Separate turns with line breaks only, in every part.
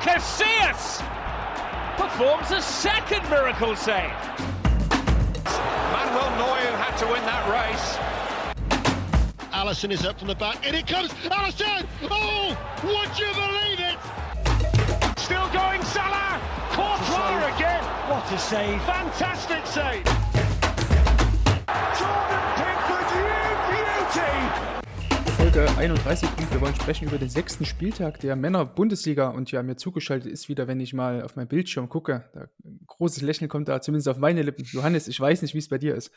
Casillas performs a second miracle save.
Manuel Neuer had to win that race.
Allison is up from the back, and it comes. Allison! Oh, would you believe it?
Still going, Salah. Courtois again.
What a save.
Fantastic save.
Folge 31 und wir wollen sprechen über den sechsten Spieltag der Männer-Bundesliga und ja, mir zugeschaltet ist wieder, wenn ich mal auf meinen Bildschirm gucke, da, ein großes Lächeln kommt da zumindest auf meine Lippen. Johannes, ich weiß nicht, wie es bei dir ist.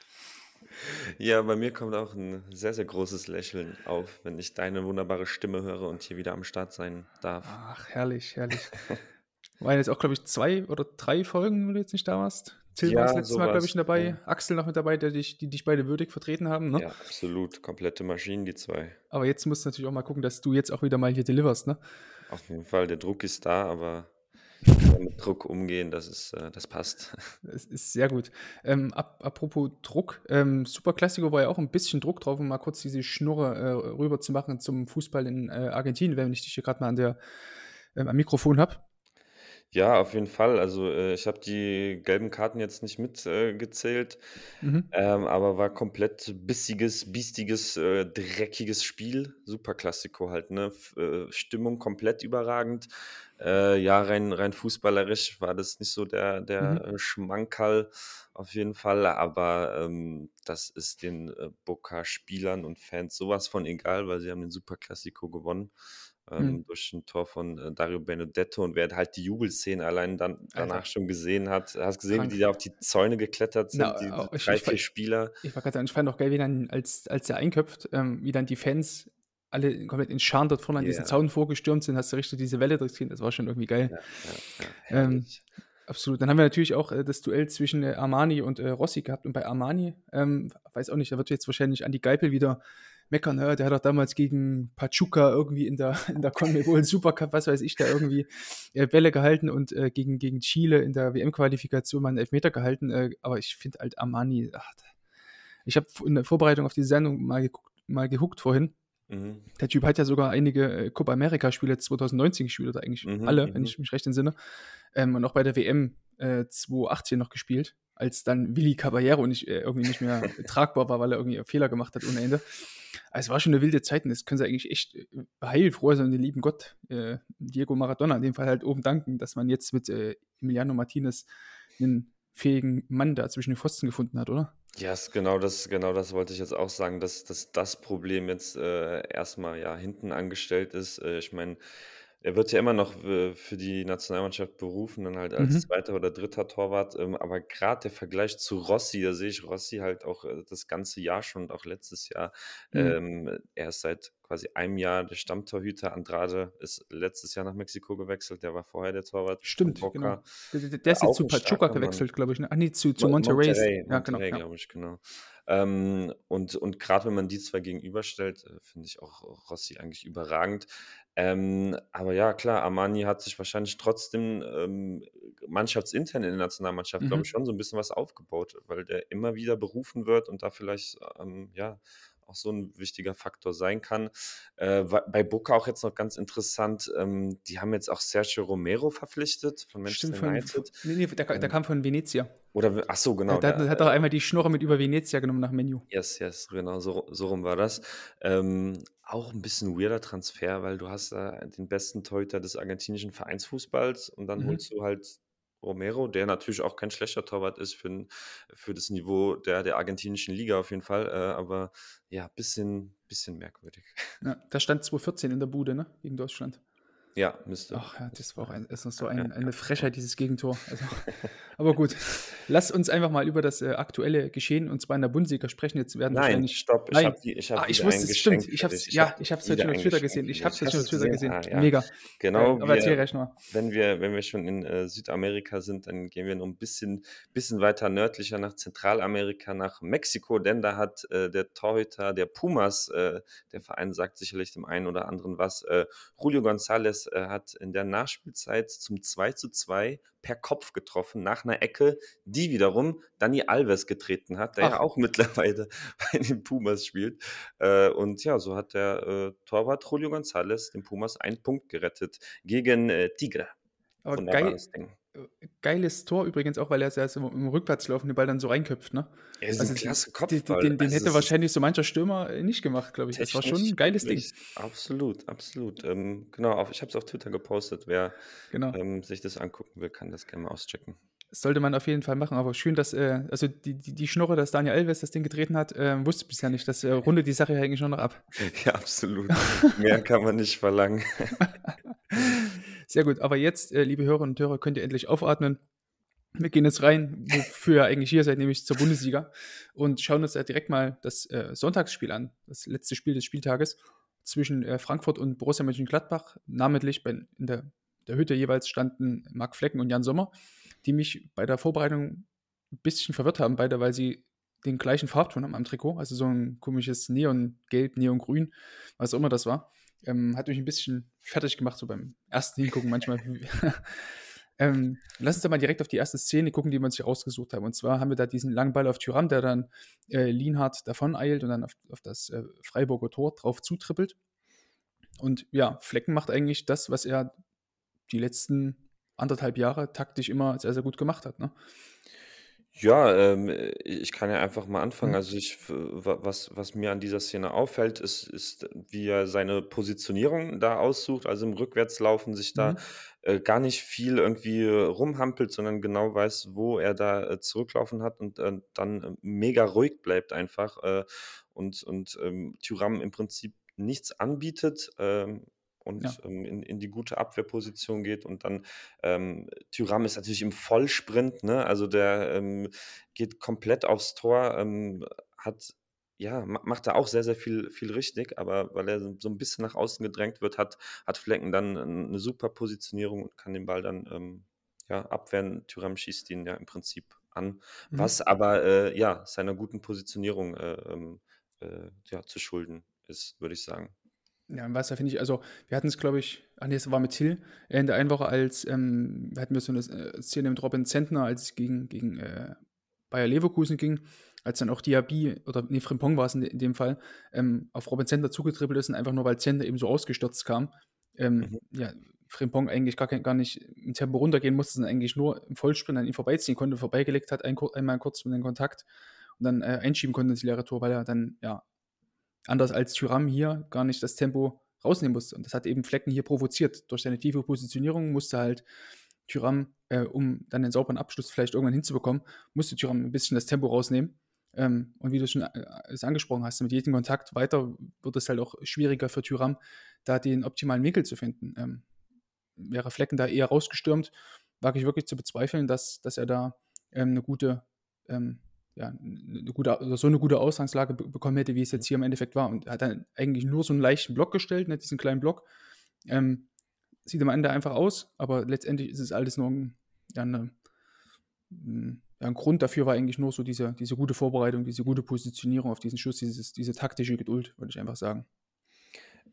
Ja, bei mir kommt auch ein sehr, sehr großes Lächeln auf, wenn ich deine wunderbare Stimme höre und hier wieder am Start sein darf.
Ach, herrlich, herrlich. Waren jetzt auch, glaube ich, zwei oder drei Folgen, wo du jetzt nicht da warst. War
Ja,
das letzte Mal, glaube ich, dabei.
ja.
Axel noch mit dabei, der dich, die dich beide würdig vertreten haben. Ne?
Ja, absolut. Komplette Maschinen, die zwei.
Aber jetzt musst du natürlich auch mal gucken, dass du jetzt auch wieder mal hier deliverst. Ne?
Auf jeden Fall, der Druck ist da, aber mit Druck umgehen, das ist, äh, das passt.
Es ist sehr gut. Ähm, ap apropos Druck, ähm, Super Classico war ja auch ein bisschen Druck drauf, um mal kurz diese Schnurre äh, rüber zu machen zum Fußball in äh, Argentinien, wenn ich dich hier gerade mal an der, ähm, am Mikrofon habe.
Ja, auf jeden Fall. Also äh, ich habe die gelben Karten jetzt nicht mitgezählt, äh, gezählt,
Mhm.
ähm, aber war komplett bissiges, biestiges, äh, dreckiges Spiel. Super Klassiko halt, ne? F äh, Stimmung komplett überragend. Äh, ja, rein, rein fußballerisch war das nicht so der, der
Mhm.
äh, Schmankerl auf jeden Fall, aber ähm, das ist den äh, Boca-Spielern und Fans sowas von egal, weil sie haben den Super Classico gewonnen ähm,
Mhm.
durch ein Tor von äh, Dario Benedetto und wer halt die Jubelszene allein dann danach
Alter,
schon gesehen hat, hast gesehen, wie
krank.
die da auf die Zäune geklettert sind,
Na,
die
äh, ich,
drei,
ich,
vier
fa-
Spieler.
ich war gerade sagen, ich fand auch geil, wie dann, als, als er einköpft, ähm, wie dann die Fans alle komplett in Scharen dort vorne an diesen Zaun vorgestürmt sind, hast du richtig diese Welle durchziehen, das war schon irgendwie geil.
ja, ja, ja,
Ähm. Absolut. Dann haben wir natürlich auch äh, das Duell zwischen äh, Armani und äh, Rossi gehabt. Und bei Armani, ähm, weiß auch nicht, da wird jetzt wahrscheinlich Andi Geipel wieder meckern. Ne? Der hat auch damals gegen Pachuca irgendwie in der, in der Conmebol Supercup, was weiß ich, da irgendwie äh, Bälle gehalten und äh, gegen, gegen Chile in der WM-Qualifikation mal einen Elfmeter gehalten. Äh, aber ich finde halt Armani, ach, ich habe in der Vorbereitung auf die Sendung mal, geguckt, mal gehuckt vorhin.
Mhm.
Der Typ hat ja sogar einige äh, Copa America-Spiele 2019 gespielt, oder eigentlich
Mhm,
alle, wenn
mhm.
ich mich recht entsinne. Ähm, und auch bei der WM äh, 2018 noch gespielt, als dann Willi Caballero nicht, äh, irgendwie nicht mehr tragbar war, weil er irgendwie Fehler gemacht hat ohne Ende. Also es war schon eine wilde Zeit und das können sie eigentlich echt äh, heilfroh sein, den lieben Gott, äh, Diego Maradona in dem Fall halt oben danken, dass man jetzt mit äh, Emiliano Martinez einen fähigen Mann da zwischen den Pfosten gefunden hat, oder?
Ja, ist genau das, genau das wollte ich jetzt auch sagen, dass, dass das Problem jetzt äh, erstmal ja hinten angestellt ist. Äh, ich meine, er wird ja immer noch für die Nationalmannschaft berufen, dann halt als
Mhm.
zweiter oder dritter Torwart. Ähm, aber gerade der Vergleich zu Rossi, da sehe ich Rossi halt auch äh, das ganze Jahr schon und auch letztes Jahr.
Mhm.
Ähm, er ist seit quasi einem Jahr der Stammtorhüter. Andrade ist letztes Jahr nach Mexiko gewechselt, der war vorher der Torwart
Stimmt, genau. Der, der, ist jetzt zu Pachuca gewechselt, glaube ich. Ne? Ach nee, zu, zu
Mo-
Monterrey.
Monterrey,
Ja, genau.
Monterrey, glaube ich, genau. Ähm, und und gerade wenn man die zwei gegenüberstellt, äh, finde ich auch Rossi eigentlich überragend. Ähm, aber ja, klar, Armani hat sich wahrscheinlich trotzdem ähm, mannschaftsintern in der Nationalmannschaft, glaube
Mhm.
ich, schon so ein bisschen was aufgebaut, weil der immer wieder berufen wird und da vielleicht ähm, ja auch so ein wichtiger Faktor sein kann. Äh, bei Boca auch jetzt noch ganz interessant, ähm, die haben jetzt auch Sergio Romero verpflichtet von
Stimmt,
Manchester
von,
United.
nee, nee, der, der
Ähm,
kam von Venezia.
oder, ach so, genau.
der,
Der,
der hat doch einmal die Schnurre mit über Venezia genommen nach Menu.
Yes, yes, genau, so, so rum war das. Ähm, auch ein bisschen weirder Transfer, weil du hast da den besten Torhüter des argentinischen Vereinsfußballs und dann
Mhm.
holst du halt Romero, der natürlich auch kein schlechter Torwart ist für, für das Niveau der, der argentinischen Liga auf jeden Fall, äh, aber ja, bisschen, bisschen merkwürdig.
Ja, da stand 2014 in der Bude, ne? Gegen Deutschland.
Ja, müsste.
Ach ja, das war auch ein, ist noch so ein, eine. Frechheit, dieses Gegentor. Also, aber gut, lass uns einfach mal über das äh, aktuelle Geschehen und zwar in der Bundesliga sprechen. Jetzt werden
Nein,
wahrscheinlich.
stopp, ich habe ich hab
Ah, ich wusste es, stimmt. Ich hab's,
dich.
ja, ich hab's
wieder
heute schon auf Twitter gesehen. Ich
dich.
hab's heute schon auf Twitter
gesehen? Ah, ja.
Mega.
Genau,
Äh, aber erzähl
wir,
gleich nochmal.
wenn wir, wenn wir schon in äh, Südamerika sind, dann gehen wir noch ein bisschen, bisschen weiter nördlicher nach Zentralamerika, nach Mexiko, denn da hat äh, der Torhüter der Pumas, äh, der Verein sagt sicherlich dem einen oder anderen was, äh, Julio González äh, hat in der Nachspielzeit zum 2 zu 2 per Kopf getroffen nach einer Ecke, die wiederum Dani Alves getreten hat, der
Ach.
ja auch mittlerweile bei den Pumas spielt. Äh, und ja, so hat der äh, Torwart Julio González den Pumas einen Punkt gerettet gegen Tigre.
Aber geil, geiles Tor übrigens auch, weil er ja so im Rückwärtslaufen den Ball dann so reinköpft, ne?
Ja, ist also ein klasse Kopfball.
Den, den, den hätte wahrscheinlich so mancher Stürmer äh, nicht gemacht, glaube ich. Das war schon ein geiles Ding.
Absolut, absolut. Ähm, genau, ich habe es auf Twitter gepostet. Wer
genau.
ähm, sich das angucken will, kann das gerne mal auschecken.
Das sollte man auf jeden Fall machen, aber schön, dass, äh, also die, die, die Schnorre, dass Daniel Alves das Ding getreten hat, äh, wusste ich bisher nicht. Das äh, rundet die Sache eigentlich schon noch ab.
Ja, absolut. Mehr kann man nicht verlangen.
Sehr gut, aber jetzt, äh, liebe Hörerinnen und Hörer, könnt ihr endlich aufatmen. Wir gehen jetzt rein, wofür ihr eigentlich hier seid, nämlich zur Bundesliga und schauen uns da direkt mal das äh, Sonntagsspiel an, das letzte Spiel des Spieltages zwischen äh, Frankfurt und Borussia Mönchengladbach. Namentlich bei, in der, der Hütte jeweils standen Marc Flecken und Jan Sommer, die mich bei der Vorbereitung ein bisschen verwirrt haben, beide, weil sie den gleichen Farbton haben am Trikot, also so ein komisches Neongelb, Neongrün, was auch immer das war. Ähm, hat mich ein bisschen fertig gemacht, so beim ersten Hingucken manchmal. ähm, lass uns da mal direkt auf die erste Szene gucken, die wir uns hier rausgesucht haben. Und zwar haben wir da diesen langen Ball auf Thuram, der dann äh, Lienhardt davon eilt und dann auf, auf das äh, Freiburger Tor drauf zutrippelt. Und ja, Flecken macht eigentlich das, was er die letzten anderthalb Jahre taktisch immer sehr, sehr gut gemacht hat. Ne?
Ja, ähm, ich kann ja einfach mal anfangen. Mhm. Also ich, was, was mir an dieser Szene auffällt, ist, ist, wie er seine Positionierung da aussucht, also im Rückwärtslaufen sich da Mhm. äh, gar nicht viel irgendwie rumhampelt, sondern genau weiß, wo er da äh, zurücklaufen hat und äh, dann äh, mega ruhig bleibt einfach äh, und, und ähm, Thuram im Prinzip nichts anbietet. Ähm, und ja. ähm, in, in die gute Abwehrposition geht. Und dann ähm, Tyram ist natürlich im Vollsprint, ne? Also der ähm, geht komplett aufs Tor, ähm, hat ja, macht er auch sehr, sehr viel, viel richtig, aber weil er so ein bisschen nach außen gedrängt wird, hat, hat Flecken dann eine super Positionierung und kann den Ball dann ähm, ja, abwehren. Tyram schießt ihn ja im Prinzip an, mhm. was aber äh, ja seiner guten Positionierung äh, ähm, äh, ja, zu schulden ist, würde ich sagen.
Ja, was da finde ich, also wir hatten es, glaube ich, ach nee, es war mit Till in der einen Woche, als ähm, hatten wir so eine äh, Szene mit Robin Zentner, als es gegen, gegen äh, Bayer Leverkusen ging, als dann auch Diaby, oder nee, Frimpong war es in, in, dem Fall, ähm, auf Robin Zentner zugetribbelt ist und einfach nur, weil Zentner eben so ausgestürzt kam, ähm, mhm. ja, Frimpong eigentlich gar, gar nicht im Tempo runtergehen musste, sondern eigentlich nur im Vollsprint an ihn vorbeiziehen konnte, vorbeigelegt hat, ein, einmal kurz mit dem Kontakt und dann äh, einschieben konnte ins leere Tor, weil er dann ja anders als Tyram hier gar nicht das Tempo rausnehmen musste. Und das hat eben Flecken hier provoziert. Durch seine tiefe Positionierung musste halt Tyram, äh, um dann den sauberen Abschluss vielleicht irgendwann hinzubekommen, musste Tyram ein bisschen das Tempo rausnehmen. Ähm, und wie du schon äh, es angesprochen hast, mit jedem Kontakt weiter wird es halt auch schwieriger für Tyram, da den optimalen Winkel zu finden. Ähm, wäre Flecken da eher rausgestürmt, wage ich wirklich zu bezweifeln, dass, dass er da ähm, eine gute ähm, ja, eine gute, oder so eine gute Ausgangslage bekommen hätte, wie es jetzt hier im Endeffekt war. Und hat dann eigentlich nur so einen leichten Block gestellt, ne, diesen kleinen Block. Ähm, sieht am Ende einfach aus, aber letztendlich ist es alles nur ein, ja, eine, ja, ein Grund dafür war eigentlich nur so diese, diese gute Vorbereitung, diese gute Positionierung auf diesen Schuss, dieses, diese taktische Geduld, würde ich einfach sagen.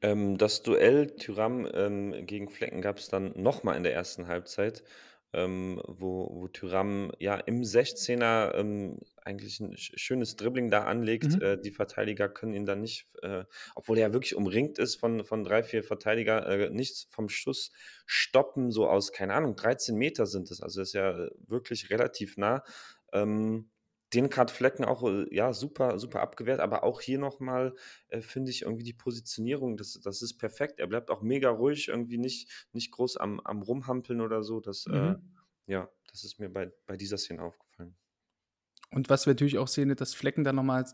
Ähm, das Duell Tyram ähm, gegen Flecken gab es dann nochmal in der ersten Halbzeit ähm, wo, wo Tyram ja im 16er ähm, eigentlich ein schönes Dribbling da anlegt. Mhm. Äh, die Verteidiger können ihn dann nicht, äh, obwohl er wirklich umringt ist von, von drei, vier Verteidiger, äh, nichts vom Schuss stoppen, so aus, keine Ahnung, 13 Meter sind es. Also ist ja wirklich relativ nah. Ähm, den hat Flecken auch äh, ja, super, super abgewehrt, aber auch hier nochmal äh, finde ich irgendwie die Positionierung, das, das ist perfekt. Er bleibt auch mega ruhig, irgendwie nicht, nicht groß am, am Rumhampeln oder so. Das, äh, mhm. äh, ja, das ist mir bei, bei dieser Szene aufgefallen.
Und was wir natürlich auch sehen, dass Flecken dann nochmal,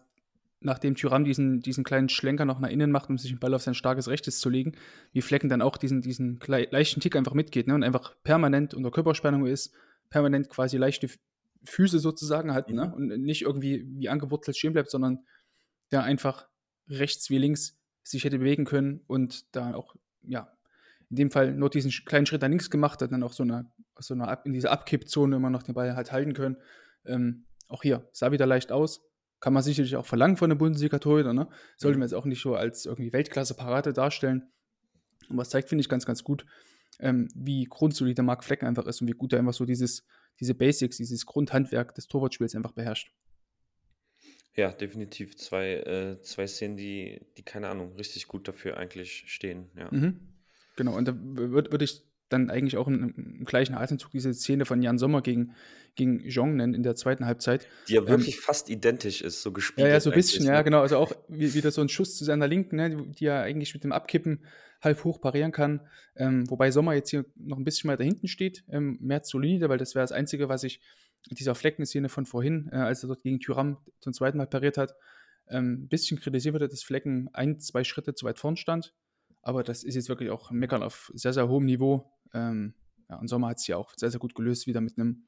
nachdem Tyram diesen, diesen kleinen Schlenker noch nach innen macht, um sich den Ball auf sein starkes Rechtes zu legen, wie Flecken dann auch diesen, diesen leichten Tick einfach mitgeht ne, und einfach permanent unter Körperspannung ist, permanent quasi leichte Füße sozusagen hat, ne? mhm. ne? Und nicht irgendwie wie angewurzelt stehen bleibt, sondern der einfach rechts wie links sich hätte bewegen können und da auch, ja, in dem Fall nur diesen kleinen Schritt nach links gemacht hat, dann auch so eine, so eine in dieser Abkippzone immer noch den Ball halt halten können. Ähm, auch hier sah wieder leicht aus. Kann man sicherlich auch verlangen von der Bundesliga-Torhüter, ne? Sollte mhm. man jetzt auch nicht so als irgendwie Weltklasse-Parade darstellen. Aber es zeigt, finde ich, ganz, ganz gut, ähm, wie grundsolide Marc Flecken einfach ist und wie gut er einfach so dieses diese Basics, dieses Grundhandwerk des Torwartspiels einfach beherrscht.
Ja, definitiv zwei, äh, zwei Szenen, die, die, keine Ahnung, richtig gut dafür eigentlich stehen. Ja.
Mhm. Genau, und da würde würd ich dann eigentlich auch im, im gleichen Atemzug diese Szene von Jan Sommer gegen, gegen Jong nennen in der zweiten Halbzeit.
Die ja wirklich ähm, fast identisch ist, so gespielt.
Ja, ja, so ein bisschen, ja, ne? genau. Also auch wieder so ein Schuss zu seiner Linken, ne, die er eigentlich mit dem Abkippen halb hoch parieren kann. Ähm, wobei Sommer jetzt hier noch ein bisschen weiter hinten steht, ähm, mehr zur Linie, weil das wäre das Einzige, was ich dieser Fleckenszene von vorhin, äh, als er dort gegen Tyram zum zweiten Mal pariert hat, ähm, ein bisschen kritisiert wurde, dass Flecken ein, zwei Schritte zu weit vorn stand. Aber das ist jetzt wirklich auch Meckern auf sehr, sehr hohem Niveau. Ähm, ja, und Sommer hat es ja auch sehr, sehr gut gelöst, wieder mit einem,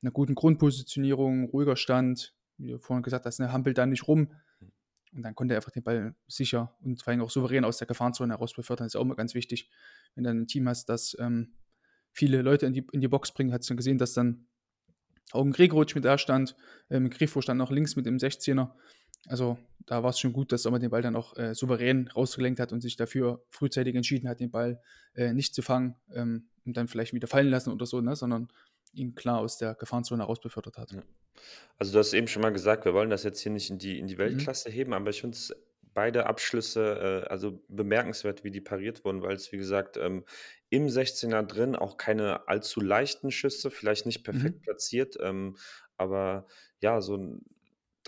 einer guten Grundpositionierung, ruhiger Stand. Wie du vorhin gesagt hast, ne, hampelt da nicht rum. Und dann konnte er einfach den Ball sicher und vor allem auch souverän aus der Gefahrenzone heraus befördern. Das ist auch immer ganz wichtig, wenn du ein Team hast, das ähm, viele Leute in die, in die Box bringt. Hat es dann gesehen, dass dann auch Gregoritsch mit da stand, ähm, Grifo stand noch links mit dem 16er. Also da war es schon gut, dass Sommer den Ball dann auch äh, souverän rausgelenkt hat und sich dafür frühzeitig entschieden hat, den Ball äh, nicht zu fangen ähm, und dann vielleicht wieder fallen lassen oder so, ne? sondern ihn klar aus der Gefahrenzone heraus befördert hat.
Also du hast eben schon mal gesagt, wir wollen das jetzt hier nicht in die, in die mhm. Weltklasse mhm. heben, aber ich finde es beide Abschlüsse äh, also bemerkenswert, wie die pariert wurden, weil es, wie gesagt, ähm, im 16er drin auch keine allzu leichten Schüsse, vielleicht nicht perfekt mhm. platziert, ähm, aber ja, so ein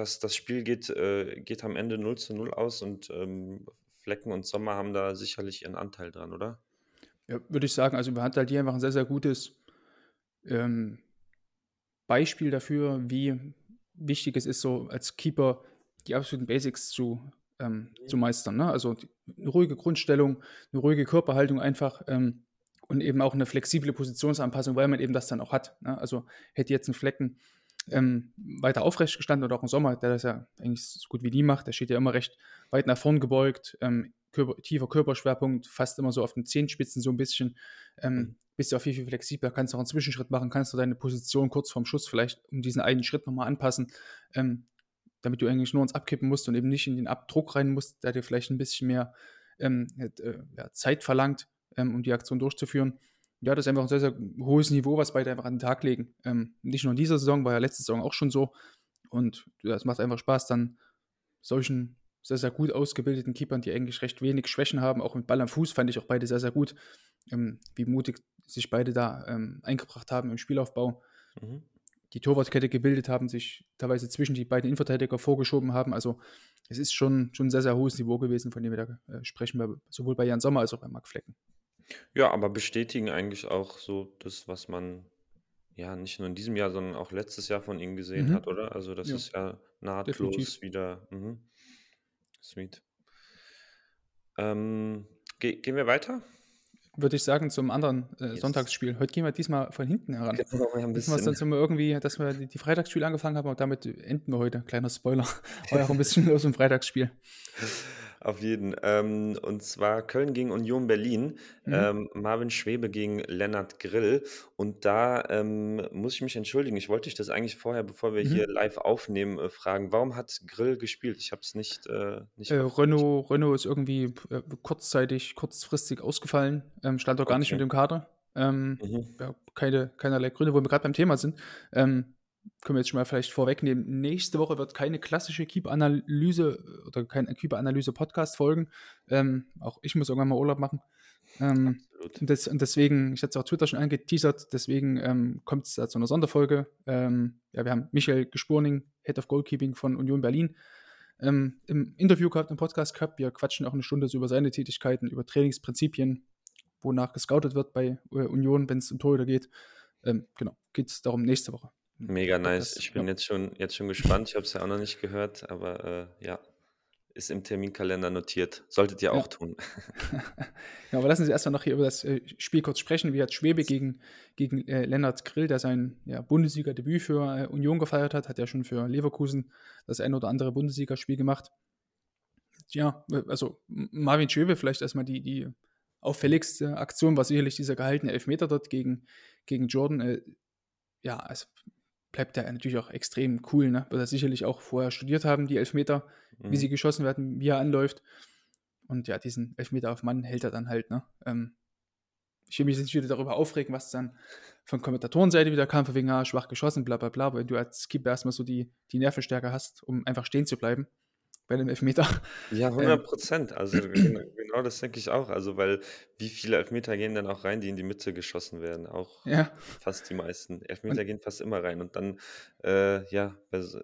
das, das Spiel geht, äh, geht am Ende 0 zu 0 aus und ähm, Flecken und Sommer haben da sicherlich ihren Anteil dran, oder?
Ja, würde ich sagen. Also, wir hatten halt hier einfach ein sehr, sehr gutes ähm, Beispiel dafür, wie wichtig es ist, so als Keeper die absoluten Basics zu, ähm, mhm. zu meistern. Ne? Also eine ruhige Grundstellung, eine ruhige Körperhaltung einfach ähm, und eben auch eine flexible Positionsanpassung, weil man eben das dann auch hat. Ne? Also hätte jetzt ein Flecken ähm, weiter aufrecht gestanden oder auch im Sommer, der das ja eigentlich so gut wie nie macht. Der steht ja immer recht weit nach vorn gebeugt, ähm, Körper, tiefer Körperschwerpunkt, fast immer so auf den Zehenspitzen so ein bisschen. Ähm, mhm. Bist du auch viel, viel flexibler, kannst auch einen Zwischenschritt machen, kannst du deine Position kurz vorm Schuss vielleicht um diesen einen Schritt nochmal anpassen, ähm, damit du eigentlich nur ins Abkippen musst und eben nicht in den Abdruck rein musst, der dir vielleicht ein bisschen mehr ähm, äh, ja, Zeit verlangt, ähm, um die Aktion durchzuführen ja, das ist einfach ein sehr, sehr hohes Niveau, was beide einfach an den Tag legen. Ähm, nicht nur in dieser Saison, war ja letzte Saison auch schon so. Und ja, es macht einfach Spaß, dann solchen sehr, sehr gut ausgebildeten Keepern, die eigentlich recht wenig Schwächen haben, auch mit Ball am Fuß, fand ich auch beide sehr, sehr gut, ähm, wie mutig sich beide da ähm, eingebracht haben im Spielaufbau. Mhm. Die Torwartkette gebildet haben, sich teilweise zwischen die beiden Innenverteidiger vorgeschoben haben. Also es ist schon, schon ein sehr, sehr hohes Niveau gewesen, von dem wir da äh, sprechen, sowohl bei Jan Sommer als auch bei Marc Flecken.
Ja, aber bestätigen eigentlich auch so das, was man ja nicht nur in diesem Jahr, sondern auch letztes Jahr von ihnen gesehen Mhm. hat, oder? Also das
Ja,
ist ja
definitiv.
nahtlos wieder. Mhm. Sweet. Ähm, ge gehen wir weiter?
Würde ich sagen, zum anderen äh, Yes. Sonntagsspiel. Heute gehen wir diesmal von hinten heran.
Genau, ja, ein
Wissen wir sonst immer irgendwie, dass wir die, die Freitagsspiele angefangen haben und damit enden wir heute. Kleiner Spoiler. War ja auch ein bisschen los im Freitagsspiel.
Auf jeden. Ähm, und zwar Köln gegen Union Berlin, Mhm. ähm, Marvin Schwebe gegen Lennart Grill. Und da ähm, muss ich mich entschuldigen. Ich wollte dich das eigentlich vorher, bevor wir hier mhm. live aufnehmen, äh, fragen. Warum hat Grill gespielt? Ich habe es nicht, äh, nicht
Äh, Renault, Renault ist irgendwie äh, kurzzeitig, kurzfristig ausgefallen, ähm, stand auch gar nicht mit dem Kader. Ähm, Mhm. ja, keine, keinerlei Gründe, wo wir gerade beim Thema sind. Ähm, können wir jetzt schon mal vielleicht vorwegnehmen. Nächste Woche wird keine klassische Keep-Analyse oder kein Keep-Analyse-Podcast folgen. Ähm, auch ich muss irgendwann mal Urlaub machen. Ähm, und, das, und, deswegen, ich hatte es auch Twitter schon angeteasert, deswegen ähm, kommt es da zu einer Sonderfolge. Ähm, ja, wir haben Michael Gesporning, Head of Goalkeeping von Union Berlin, ähm, im Interview gehabt, im Podcast gehabt. Wir quatschen auch eine Stunde so über seine Tätigkeiten, über Trainingsprinzipien, wonach gescoutet wird bei äh, Union, wenn es um Torhüter geht. Ähm, genau, geht es darum nächste Woche.
Mega nice. Ich bin ja. jetzt schon, jetzt schon gespannt. Ich habe es ja auch noch nicht gehört, aber äh, ja, ist im Terminkalender notiert. Solltet ihr auch tun.
ja, aber lassen Sie erstmal noch hier über das äh, Spiel kurz sprechen. Wie hat Schwebe gegen, gegen äh, Lennart Grill, der sein ja, Bundesliga-Debüt für äh, Union gefeiert hat, hat ja schon für Leverkusen das ein oder andere Bundesligaspiel gemacht. Ja, also Marvin Schwebe vielleicht erstmal die, die auffälligste Aktion war sicherlich dieser gehaltene Elfmeter dort gegen, gegen Jordan. Äh, ja, also bleibt er natürlich auch extrem cool. Ne? Wird er sicherlich auch vorher studiert haben, die Elfmeter, mhm. wie sie geschossen werden, wie er anläuft. Und ja, diesen Elfmeter auf Mann hält er dann halt. Ne? Ähm, ich will mich jetzt nicht wieder darüber aufregen, was dann von Kommentatorenseite wieder kam, von wegen, ah, schwach geschossen, bla bla bla, weil du als Keeper erstmal so die, die Nervenstärke hast, um einfach stehen zu bleiben. Bei dem Elfmeter.
Ja,
Ähm,
100 Prozent. Also gen genau das denke ich auch. Also, weil wie viele Elfmeter gehen dann auch rein, die in die Mitte geschossen werden? Auch
ja.
fast die meisten.
Und,
Elfmeter gehen fast immer rein. Und dann, äh, ja, s-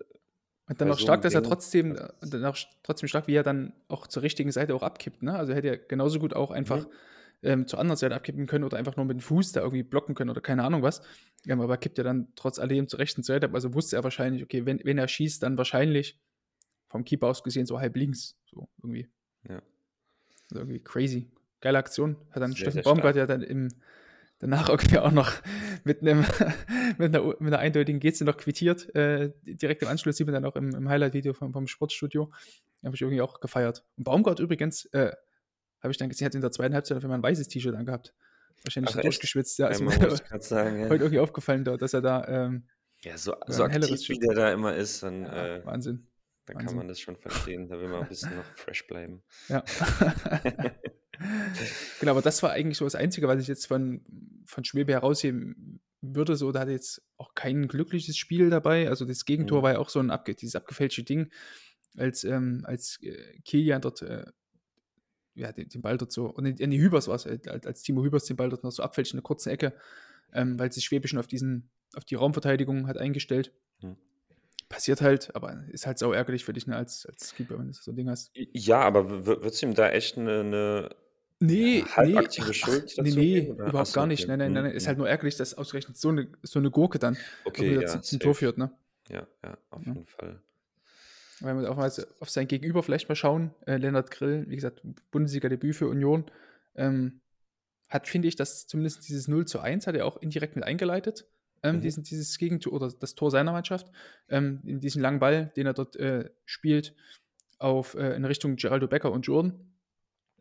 und dann auch
so
stark, dass er
Ding.
trotzdem,
das
äh, dann auch trotzdem stark, wie er dann auch zur richtigen Seite auch abkippt. Ne? Also er hätte ja genauso gut auch einfach
Mhm.
ähm, zur anderen Seite abkippen können oder einfach nur mit dem Fuß da irgendwie blocken können oder keine Ahnung was. Ja, aber er kippt ja dann trotz alledem zur rechten Seite ab. Also wusste er wahrscheinlich, okay, wenn, wenn er schießt, dann wahrscheinlich vom Keeper aus gesehen so halb links. So irgendwie.
Ja,
Also irgendwie crazy. Geile Aktion. Hat dann Steffen Baumgart ja dann im, danach irgendwie auch noch mit einem mit einer, mit einer eindeutigen Geste noch quittiert. Äh, direkt im Anschluss sieht man dann auch im, im Highlight-Video vom, vom Sportstudio. Habe ich irgendwie auch gefeiert. Und Baumgart übrigens, äh, habe ich dann gesehen, hat in der zweiten Halbzeit auf einmal ein weißes T-Shirt angehabt. Wahrscheinlich
Ach
durchgeschwitzt. Ja, ist mir
sagen,
heute
ja.
irgendwie aufgefallen, da, dass er da ähm,
Ja, so, so
ein helleres
aktiv wie der da immer ist, dann,
Ja,
äh,
Wahnsinn.
Kann
Wahnsinn.
man das schon verstehen. Da will man ein bisschen noch fresh bleiben.
Ja. genau, aber das war eigentlich so das Einzige, was ich jetzt von, von Schwebe herausheben würde. So, da hatte jetzt auch kein glückliches Spiel dabei. Also das Gegentor
Mhm.
war ja auch so ein abge dieses abgefälschte Ding, als, ähm, als äh, Kilian dort äh, ja, den, den Ball dort so, und in, in die Hübers war es, äh, als, als Timo Hübers den Ball dort noch so abfälscht in einer kurzen Ecke, ähm, weil sich Schwebe schon auf diesen, auf die Raumverteidigung hat eingestellt.
Hm.
Passiert halt, aber ist halt sau ärgerlich für dich ne, als, als Keeper, wenn du so ein Ding hast.
Ja, aber würdest du ihm da echt eine, eine
Nee,
ja, halb
nee, ach,
Schuld
nee,
dazu
nee?
Oder?
überhaupt
Achso,
gar nicht.
okay.
Nein, nein, nein,
Hm,
nein. Ist
hm.
halt nur ärgerlich, dass ausgerechnet so eine, so eine Gurke dann
Okay,
wieder
ja,
zu, zum Tor führt, ne?
Ja, ja, auf
Ja.
jeden Fall.
Wenn wir auch mal auf sein Gegenüber vielleicht mal schauen, äh, Lennart Grill, wie gesagt, Bundesliga-Debüt für Union, ähm, hat, finde ich, das zumindest dieses 0 zu 1 hat er auch indirekt mit eingeleitet, ähm,
Mhm.
diesen, dieses Gegentor oder das Tor seiner Mannschaft, ähm, in diesen langen Ball, den er dort äh, spielt, auf, äh, in Richtung Geraldo Becker und Jordan.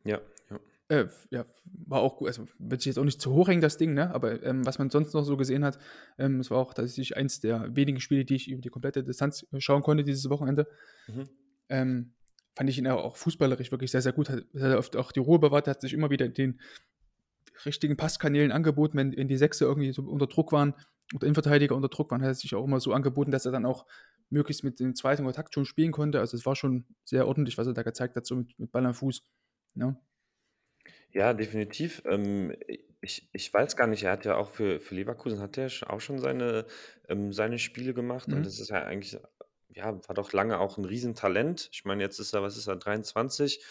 Ja, ja.
Äh, ja, war auch gut. Also wird sich jetzt auch nicht zu hoch hängen, das Ding, ne? Aber ähm, was man sonst noch so gesehen hat, ähm, es war auch tatsächlich eins der wenigen Spiele, die ich über die komplette Distanz äh, schauen konnte dieses Wochenende.
Mhm.
Ähm, fand ich ihn auch, fußballerisch wirklich sehr, sehr gut. Hat, hat er oft auch die Ruhe bewahrt, hat sich immer wieder den richtigen Passkanälen angeboten, wenn, wenn die Sechse irgendwie so unter Druck waren oder Innenverteidiger unter Druck waren, hat er sich auch immer so angeboten, dass er dann auch möglichst mit dem zweiten Kontakt schon spielen konnte. Also es war schon sehr ordentlich, was er da gezeigt hat, so mit, mit Ball am Fuß. Ja.
Ja, definitiv. Ähm, ich, ich weiß gar nicht, er hat ja auch für, für Leverkusen hat er auch schon seine, ähm, seine Spiele gemacht und
Mhm.
das ist ja eigentlich, ja, war doch lange auch ein Riesentalent. Ich meine, jetzt ist er, was ist er, 23.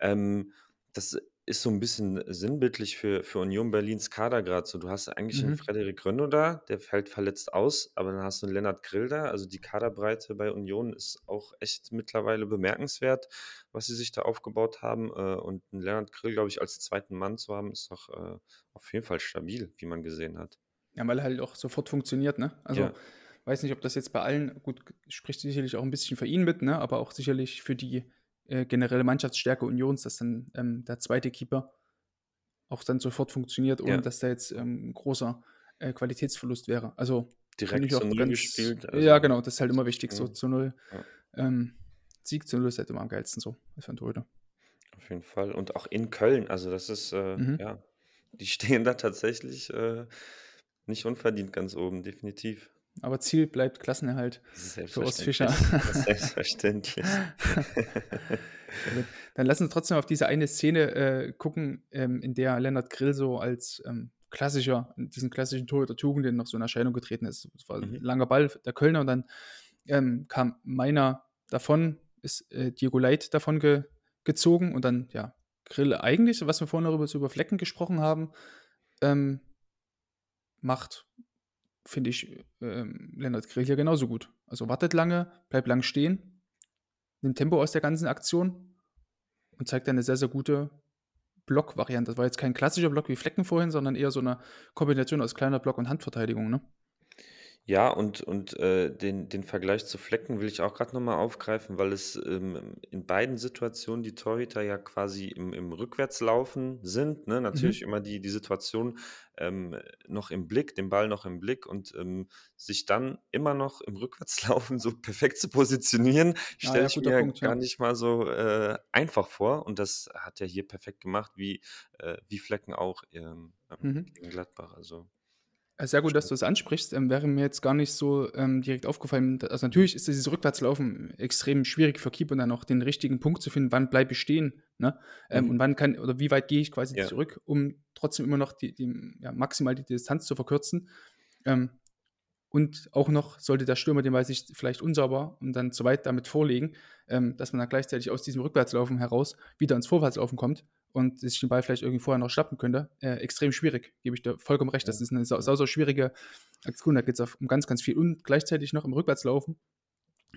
Ähm, das ist so ein bisschen sinnbildlich für, für Union Berlins Kader gerade so. Du hast eigentlich einen
Mhm.
Frederik Rönno da, der fällt verletzt aus, aber dann hast du einen Lennart Grill da. Also die Kaderbreite bei Union ist auch echt mittlerweile bemerkenswert, was sie sich da aufgebaut haben. Äh, und einen Lennart Grill, glaube ich, als zweiten Mann zu haben, ist doch äh, auf jeden Fall stabil, wie man gesehen hat.
Ja, weil er halt auch sofort funktioniert, ne? Also,
Ja.
weiß nicht, ob das jetzt bei allen, gut, spricht sicherlich auch ein bisschen für ihn mit, ne? Aber auch sicherlich für die äh, generelle Mannschaftsstärke Unions, dass dann ähm, der zweite Keeper auch dann sofort funktioniert, ohne
Ja.
dass da jetzt ähm, ein großer äh, Qualitätsverlust wäre. Also,
Direkt zu Null
ganz.
gespielt.
ja,
also,
genau, das ist halt immer wichtig, so
Mhm.
zu Null.
Ja.
Ähm, Sieg zu Null ist halt immer am geilsten so, als einen Torhüter.
Auf jeden Fall. Und auch in Köln, also das ist, äh,
Mhm.
ja, die stehen da tatsächlich äh, nicht unverdient ganz oben, definitiv.
Aber Ziel bleibt Klassenerhalt für Urs
selbstverständlich.
Dann lass uns trotzdem auf diese eine Szene äh, gucken, ähm, in der Lennart Grill so als ähm, klassischer, diesen klassischen Tor der Tugenden noch so in Erscheinung getreten ist. Es war ein
Mhm.
langer Ball der Kölner und dann ähm, kam meiner davon, ist äh, Diego Leit davon ge gezogen und dann, ja, Grill eigentlich, was wir vorhin darüber so über Flecken gesprochen haben, ähm, macht, finde ich, ähm, Lennart Grill hier genauso gut. Also wartet lange, bleibt lang stehen, nimmt Tempo aus der ganzen Aktion und zeigt eine sehr, sehr gute Block-Variante. Das war jetzt kein klassischer Block wie Flecken vorhin, sondern eher so eine Kombination aus kleiner Block- und Handverteidigung. Ne?
Ja, und, und äh, den, den Vergleich zu Flecken will ich auch gerade nochmal aufgreifen, weil es ähm, in beiden Situationen die Torhüter ja quasi im, im Rückwärtslaufen sind. Ne? Natürlich immer die, die Situation ähm, noch im Blick, den Ball noch im Blick und ähm, sich dann immer noch im Rückwärtslaufen so perfekt zu positionieren,
Ah,
stelle
ja,
ich mir
Punkt,
gar
ja.
nicht mal so äh, einfach vor. Und das hat er hier perfekt gemacht, wie, äh, wie Flecken auch ähm, ähm,
Mhm.
gegen Gladbach. Also.
Sehr gut, dass du es ansprichst. Ähm, wäre mir jetzt gar nicht so ähm, direkt aufgefallen. Also natürlich ist dieses Rückwärtslaufen extrem schwierig für Keeper dann auch den richtigen Punkt zu finden, wann bleibe ich stehen, ne? Ähm,
Mhm.
und wann kann oder wie weit gehe ich quasi
Ja.
zurück, um trotzdem immer noch die, die ja, maximal die Distanz zu verkürzen. Ähm, und auch noch sollte der Stürmer den Ball sich vielleicht unsauber und dann zu weit damit vorlegen, ähm, dass man dann gleichzeitig aus diesem Rückwärtslaufen heraus wieder ins Vorwärtslaufen kommt und sich den Ball vielleicht irgendwie vorher noch schnappen könnte. Äh, extrem schwierig, gebe ich dir vollkommen recht. Das ist eine sau, sau, sau schwierige Aktion. Da geht es um ganz, ganz viel. Und gleichzeitig noch im Rückwärtslaufen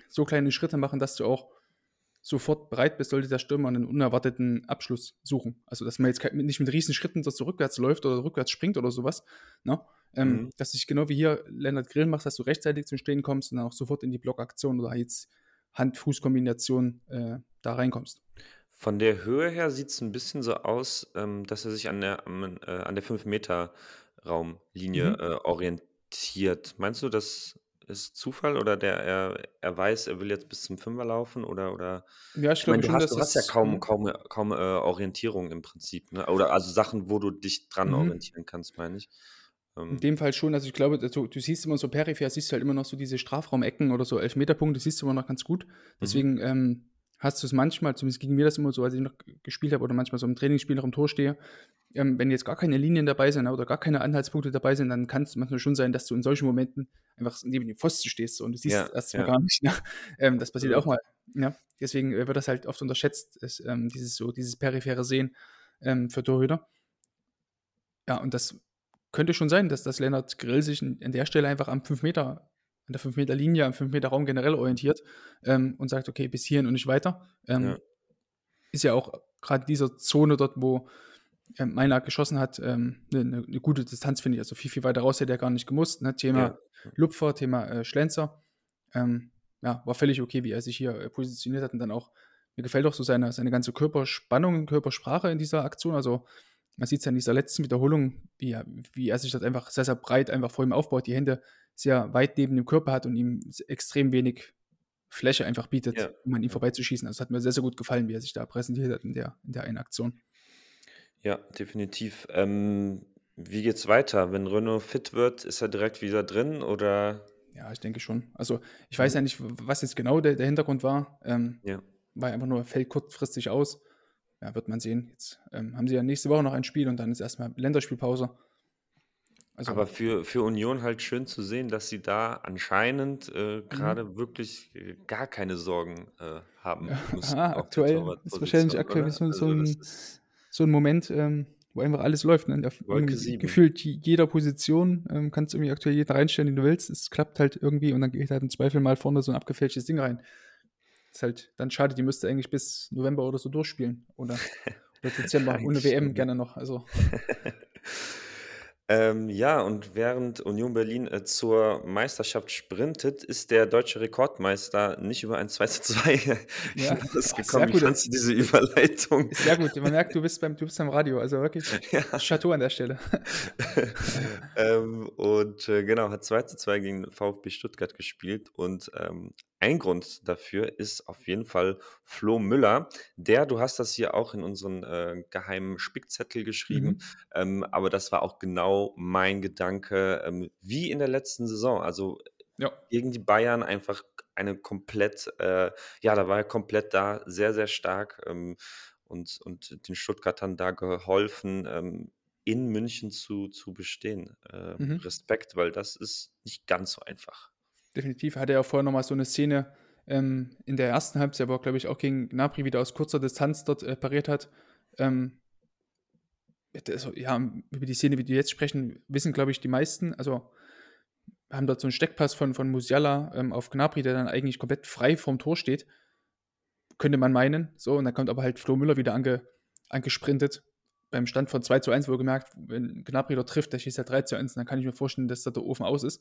so kleine Schritte machen, dass du auch sofort bereit bist, sollte der Stürmer einen unerwarteten Abschluss suchen. Also, dass man jetzt nicht mit riesen Schritten dass du rückwärts läuft oder rückwärts springt oder sowas. Ne? Ähm,
Mhm.
Dass du dich genau wie hier Lennart Grill machst, dass du rechtzeitig zum Stehen kommst und dann auch sofort in die Blockaktion oder jetzt Hand-Fuß-Kombination äh, da reinkommst.
Von der Höhe her sieht es ein bisschen so aus, ähm, dass er sich an der, am, äh, an der 5-Meter-Raumlinie
Mhm.
äh, orientiert. Meinst du, das ist Zufall oder der, er, er weiß, er will jetzt bis zum Fünfer laufen? Oder, oder
Ja, ich
ich
glaube
du
schon,
hast,
dass
du hast ja kaum,
Mhm.
kaum, kaum äh, Orientierung im Prinzip. Ne? Oder also Sachen, wo du dich dran
Mhm.
orientieren kannst, meine ich.
In
Ähm,
dem Fall schon, also ich glaube, also, du siehst immer so peripher, siehst du halt immer noch so diese Strafraumecken oder so Elfmeterpunkte, siehst du immer noch ganz gut.
mhm.
Deswegen ähm, hast du es manchmal, zumindest ging mir das immer so, als ich noch gespielt habe oder manchmal so im Trainingsspiel noch im Tor stehe, ähm, wenn jetzt gar keine Linien dabei sind oder gar keine Anhaltspunkte dabei sind, dann kann es manchmal schon sein, dass du in solchen Momenten einfach neben dem Pfosten stehst und du siehst
Ja,
es erstmal
ja.
gar nicht. Ne? Ähm, das passiert auch
Absolut.
mal. Ja? Deswegen äh, wird das halt oft unterschätzt, ist, ähm, dieses so, dieses periphere Sehen ähm, für Torhüter. Ja, und das könnte schon sein, dass das Lennart Grill sich an an der Stelle einfach am 5 Meter, an der 5 Meter Linie, am 5 Meter Raum generell orientiert ähm, und sagt, okay, bis hierhin und nicht weiter. Ähm,
Ja.
Ist ja auch gerade dieser Zone dort, wo ähm, Meiner geschossen hat, ähm, eine ne, ne gute Distanz, finde ich. Also viel, viel weiter raus hätte er gar nicht gemusst. Ne? Thema
Ja.
Lupfer, Thema äh, Schlenzer. Ähm, ja, war völlig okay, wie er sich hier äh, positioniert hat und dann auch, mir gefällt auch so seine, seine ganze Körperspannung, Körpersprache in dieser Aktion. Also man sieht es ja in dieser letzten Wiederholung, wie er, wie er sich das einfach sehr, sehr breit einfach vor ihm aufbaut, die Hände sehr weit neben dem Körper hat und ihm extrem wenig Fläche einfach bietet,
Ja.
um an ihm vorbeizuschießen. Also hat mir sehr, sehr gut gefallen, wie er sich da präsentiert hat in der, in der einen Aktion.
Ja, definitiv. Ähm, wie geht's weiter? Wenn Renault fit wird, ist er direkt wieder drin oder?
Ja, ich denke schon. Also ich weiß
Mhm.
ja nicht, was jetzt genau der, der Hintergrund war. Ähm,
Ja.
war einfach nur, fällt kurzfristig aus. Ja, wird man sehen. Jetzt ähm, haben sie ja nächste Woche noch ein Spiel und dann ist erstmal Länderspielpause. Also,
Aber für, für Union halt schön zu sehen, dass sie da anscheinend äh,
Mhm.
gerade wirklich äh, gar keine Sorgen äh, haben müssen
aha,
auf der
aktuell ist wahrscheinlich aktuell so, so,
Also
ein, so ein Moment, ähm, wo einfach alles läuft. Ne? Gefühlt je- jeder Position ähm, kannst du irgendwie aktuell jeden reinstellen, den du willst. Es klappt halt irgendwie und dann geht halt im Zweifel mal vorne so ein abgefälschtes Ding rein. Ist halt dann schade, die müsste eigentlich bis November oder so durchspielen. Oder, oder Dezember, ohne WM gerne noch. Also,
Ähm, ja, und während Union Berlin äh, zur Meisterschaft sprintet, ist der deutsche Rekordmeister nicht über ein 2 zu 2
Ja, sehr
Wie
gut.
fandst du diese Überleitung?
ist sehr gut. Man merkt, du bist beim, du bist beim Radio. Also wirklich
Ja.
Chateau an der Stelle.
ähm, und äh, genau, hat 2 zu 2 gegen VfB Stuttgart gespielt. Und ähm, ein Grund dafür ist auf jeden Fall Flo Müller. Der, du hast das hier auch in unseren äh, geheimen Spickzettel geschrieben,
Mhm.
ähm, aber das war auch genau mein Gedanke, ähm, wie in der letzten Saison. Also
Ja.
gegen die Bayern einfach eine komplett, äh, ja, da war er komplett da, sehr, sehr stark ähm, und, und den Stuttgartern da geholfen, ähm, in München zu, zu bestehen. Ähm,
Mhm.
Respekt, weil das ist nicht ganz so einfach.
Definitiv hatte er auch vorher nochmal so eine Szene ähm, in der ersten Halbzeit, wo er, glaube ich, auch gegen Gnabry wieder aus kurzer Distanz dort äh, pariert hat. Ähm, also, ja, über die Szene, wie wir jetzt sprechen, wissen, glaube ich, die meisten. Also wir haben dort so einen Steckpass von, von Musiala ähm, auf Gnabry, der dann eigentlich komplett frei vorm Tor steht. Könnte man meinen. So, und dann kommt aber halt Flo Müller wieder ange, angesprintet. Beim Stand von 2 zu 1 wohlgemerkt, wenn Gnabry dort trifft, der schießt ja 3 zu 1, dann kann ich mir vorstellen, dass da der Ofen aus ist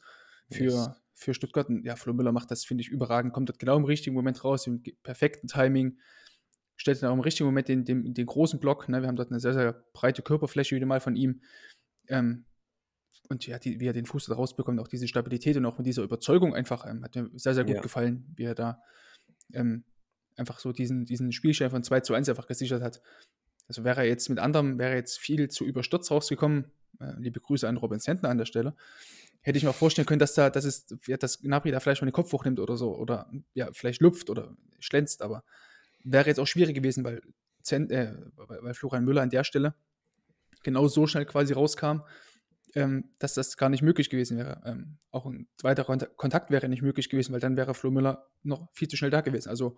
für,
Yes.
für Stuttgart. Und ja, Flo Müller macht das, finde ich, überragend, kommt dort genau im richtigen Moment raus, im perfekten Timing, stellt dann auch im richtigen Moment den, den, den großen Block. Ne? Wir haben dort eine sehr, sehr breite Körperfläche wieder mal von ihm. Ähm, und ja, die, wie er den Fuß da rausbekommt, auch diese Stabilität und auch mit dieser Überzeugung einfach, ähm, hat mir sehr, sehr gut
Ja.
gefallen, wie er da ähm, einfach so diesen, diesen Spielschein von 2 zu 1 einfach gesichert hat. Also wäre er jetzt mit anderem, wäre er jetzt viel zu überstürzt rausgekommen, äh, liebe Grüße an Robin Sentner an der Stelle, hätte ich mir auch vorstellen können, dass da, dass es, ja, dass Gnabry da vielleicht mal den Kopf hochnimmt oder so, oder ja, vielleicht lupft oder schlänzt, aber wäre jetzt auch schwierig gewesen, weil, Zent, äh, weil Florian Müller an der Stelle genau so schnell quasi rauskam, ähm, dass das gar nicht möglich gewesen wäre. Ähm, auch ein weiterer Kontakt wäre nicht möglich gewesen, weil dann wäre Flo Müller noch viel zu schnell da gewesen. Also